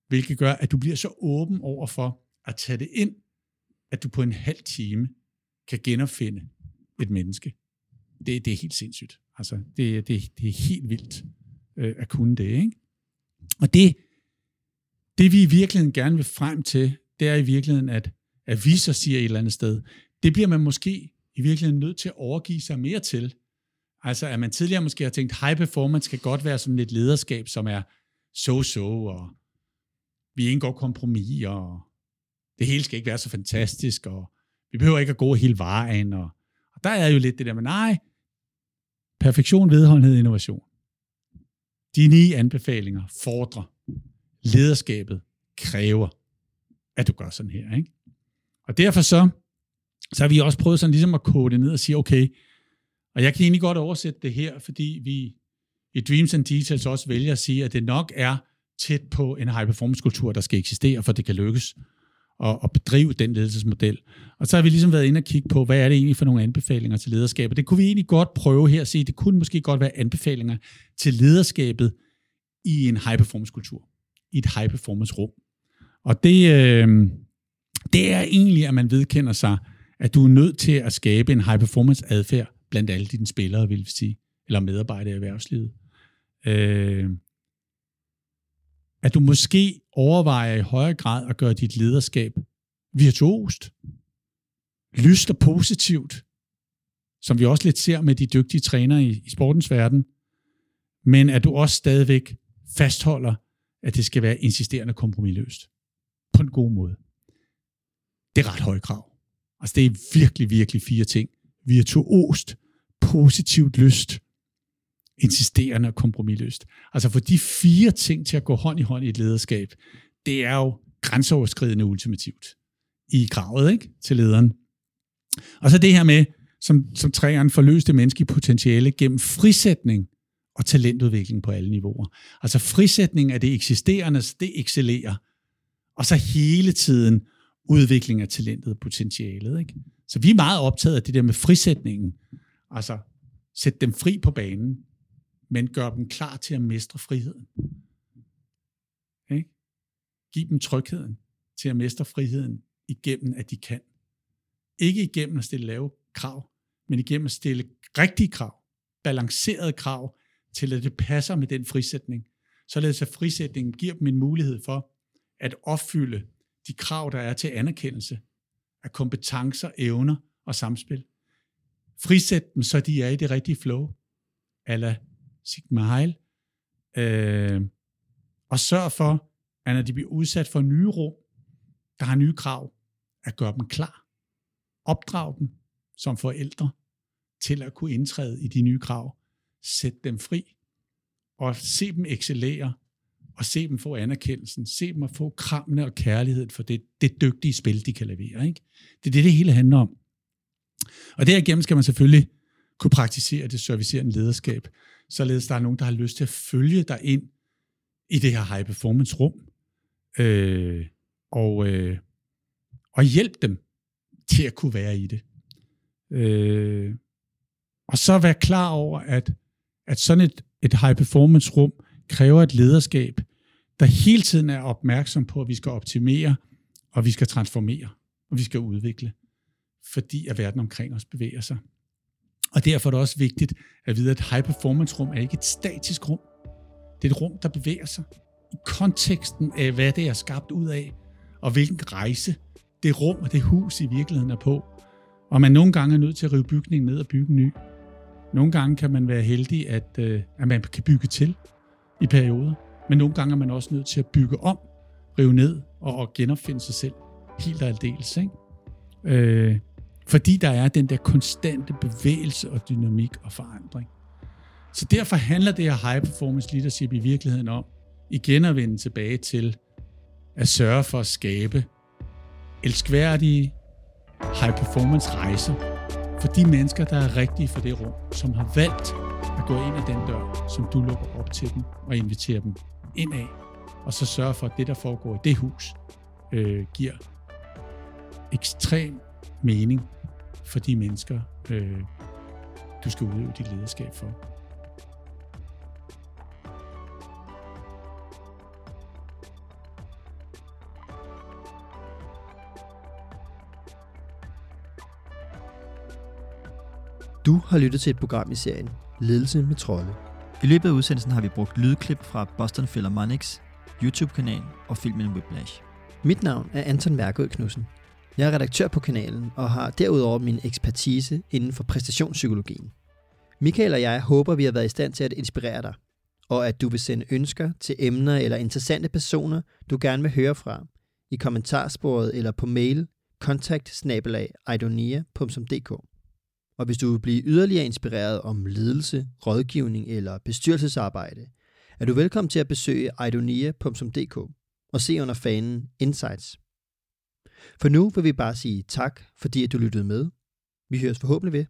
hvilket gør, at du bliver så åben over for at tage det ind, at du på en halv time kan genopfinde et menneske. Det, det er helt sindssygt. Altså, det, det, det er helt vildt øh, at kunne det. Ikke? Og det, det vi i virkeligheden gerne vil frem til, det er i virkeligheden, at, at vi så siger et eller andet sted, det bliver man måske i virkeligheden nødt til at overgive sig mere til. Altså, at man tidligere måske har tænkt, high performance kan godt være sådan et lederskab, som er so-so, og vi indgår kompromis, og det hele skal ikke være så fantastisk, og vi behøver ikke at gå hele vejen, og, og der er jo lidt det der med, nej, perfektion, vedholdenhed, innovation. De ni anbefalinger fordrer, lederskabet kræver, at du gør sådan her. Ikke? Og derfor så, så har vi også prøvet sådan ligesom at kode det ned og sige, okay, og jeg kan egentlig godt oversætte det her, fordi vi i Dreams and Details også vælger at sige, at det nok er tæt på en high performance kultur, der skal eksistere, for det kan lykkes at, at bedrive den ledelsesmodel. Og så har vi ligesom været inde og kigge på, hvad er det egentlig for nogle anbefalinger til lederskabet. Det kunne vi egentlig godt prøve her at se. Det kunne måske godt være anbefalinger til lederskabet i en high performance kultur, i et high performance rum. Og det, øh, det er egentlig, at man vedkender sig, at du er nødt til at skabe en high performance adfærd blandt alle dine spillere, vil vi sige, eller medarbejdere i erhvervslivet. Øh, at du måske overvejer i højere grad at gøre dit lederskab virtuost, lyst og positivt, som vi også lidt ser med de dygtige trænere i, i sportens verden, men at du også stadigvæk fastholder, at det skal være insisterende kompromilløst. På en god måde. Det er ret høje krav. Altså det er virkelig, virkelig fire ting. Virtuost, positivt lyst, insisterende og kompromilløst. Altså for de fire ting til at gå hånd i hånd i et lederskab, det er jo grænseoverskridende ultimativt i kravet ikke? til lederen. Og så det her med, som, som træerne forløste menneskelige potentiale gennem frisætning og talentudvikling på alle niveauer. Altså frisætning af det eksisterende, det excellerer. Og så hele tiden udvikling af talentet og potentialet. Ikke? Så vi er meget optaget af det der med frisætningen. Altså sætte dem fri på banen, men gør dem klar til at mestre friheden. Ikke? Giv dem trygheden til at mestre friheden igennem, at de kan. Ikke igennem at stille lave krav, men igennem at stille rigtige krav, balancerede krav, til at det passer med den frisætning. Således at frisætningen giver dem en mulighed for at opfylde de krav, der er til anerkendelse af kompetencer, evner og samspil. Frisæt dem, så de er i det rigtige flow, ala Sigma Heil, øh, og sørg for, at når de bliver udsat for nye rum, der har nye krav, at gøre dem klar. Opdrag dem som forældre til at kunne indtræde i de nye krav. Sæt dem fri, og se dem excellere, og se dem få anerkendelsen, se dem at få krammene og kærligheden for det, det dygtige spil, de kan levere. Ikke? Det er det, det hele handler om. Og derigennem skal man selvfølgelig kunne praktisere det servicerende lederskab, således der er nogen, der har lyst til at følge dig ind i det her high performance rum, øh, og, øh, og hjælpe dem til at kunne være i det. Øh, og så være klar over, at, at sådan et, et high performance rum kræver et lederskab, der hele tiden er opmærksom på, at vi skal optimere, og vi skal transformere, og vi skal udvikle, fordi at verden omkring os bevæger sig. Og derfor er det også vigtigt at vide, at high performance rum er ikke et statisk rum. Det er et rum, der bevæger sig i konteksten af, hvad det er skabt ud af, og hvilken rejse det rum og det hus i virkeligheden er på. Og man nogle gange er nødt til at rive bygningen ned og bygge en ny. Nogle gange kan man være heldig, at, øh, at man kan bygge til i perioder. Men nogle gange er man også nødt til at bygge om, rive ned og, og genopfinde sig selv helt og aldeles. Ikke? Øh, fordi der er den der konstante bevægelse og dynamik og forandring. Så derfor handler det her high performance leadership i virkeligheden om igen at vende tilbage til at sørge for at skabe elskværdige high performance rejser for de mennesker, der er rigtige for det rum, som har valgt at gå ind ad den dør, som du lukker op til dem og inviterer dem ind af, og så sørge for, at det, der foregår i det hus, øh, giver ekstrem mening for de mennesker, øh, du skal udøve dit lederskab for. Du har lyttet til et program i serien Ledelse med trolde. I løbet af udsendelsen har vi brugt lydklip fra Boston Philharmonics, YouTube-kanal og filmen Whiplash. Mit navn er Anton Mærkød Knudsen. Jeg er redaktør på kanalen og har derudover min ekspertise inden for præstationspsykologien. Michael og jeg håber, vi har været i stand til at inspirere dig. og at du vil sende ønsker til emner eller interessante personer, du gerne vil høre fra, i kommentarsporet eller på mail kontakt og hvis du vil blive yderligere inspireret om ledelse, rådgivning eller bestyrelsesarbejde, er du velkommen til at besøge idonia.dk og se under fanen Insights. For nu vil vi bare sige tak, fordi at du lyttede med. Vi høres forhåbentlig ved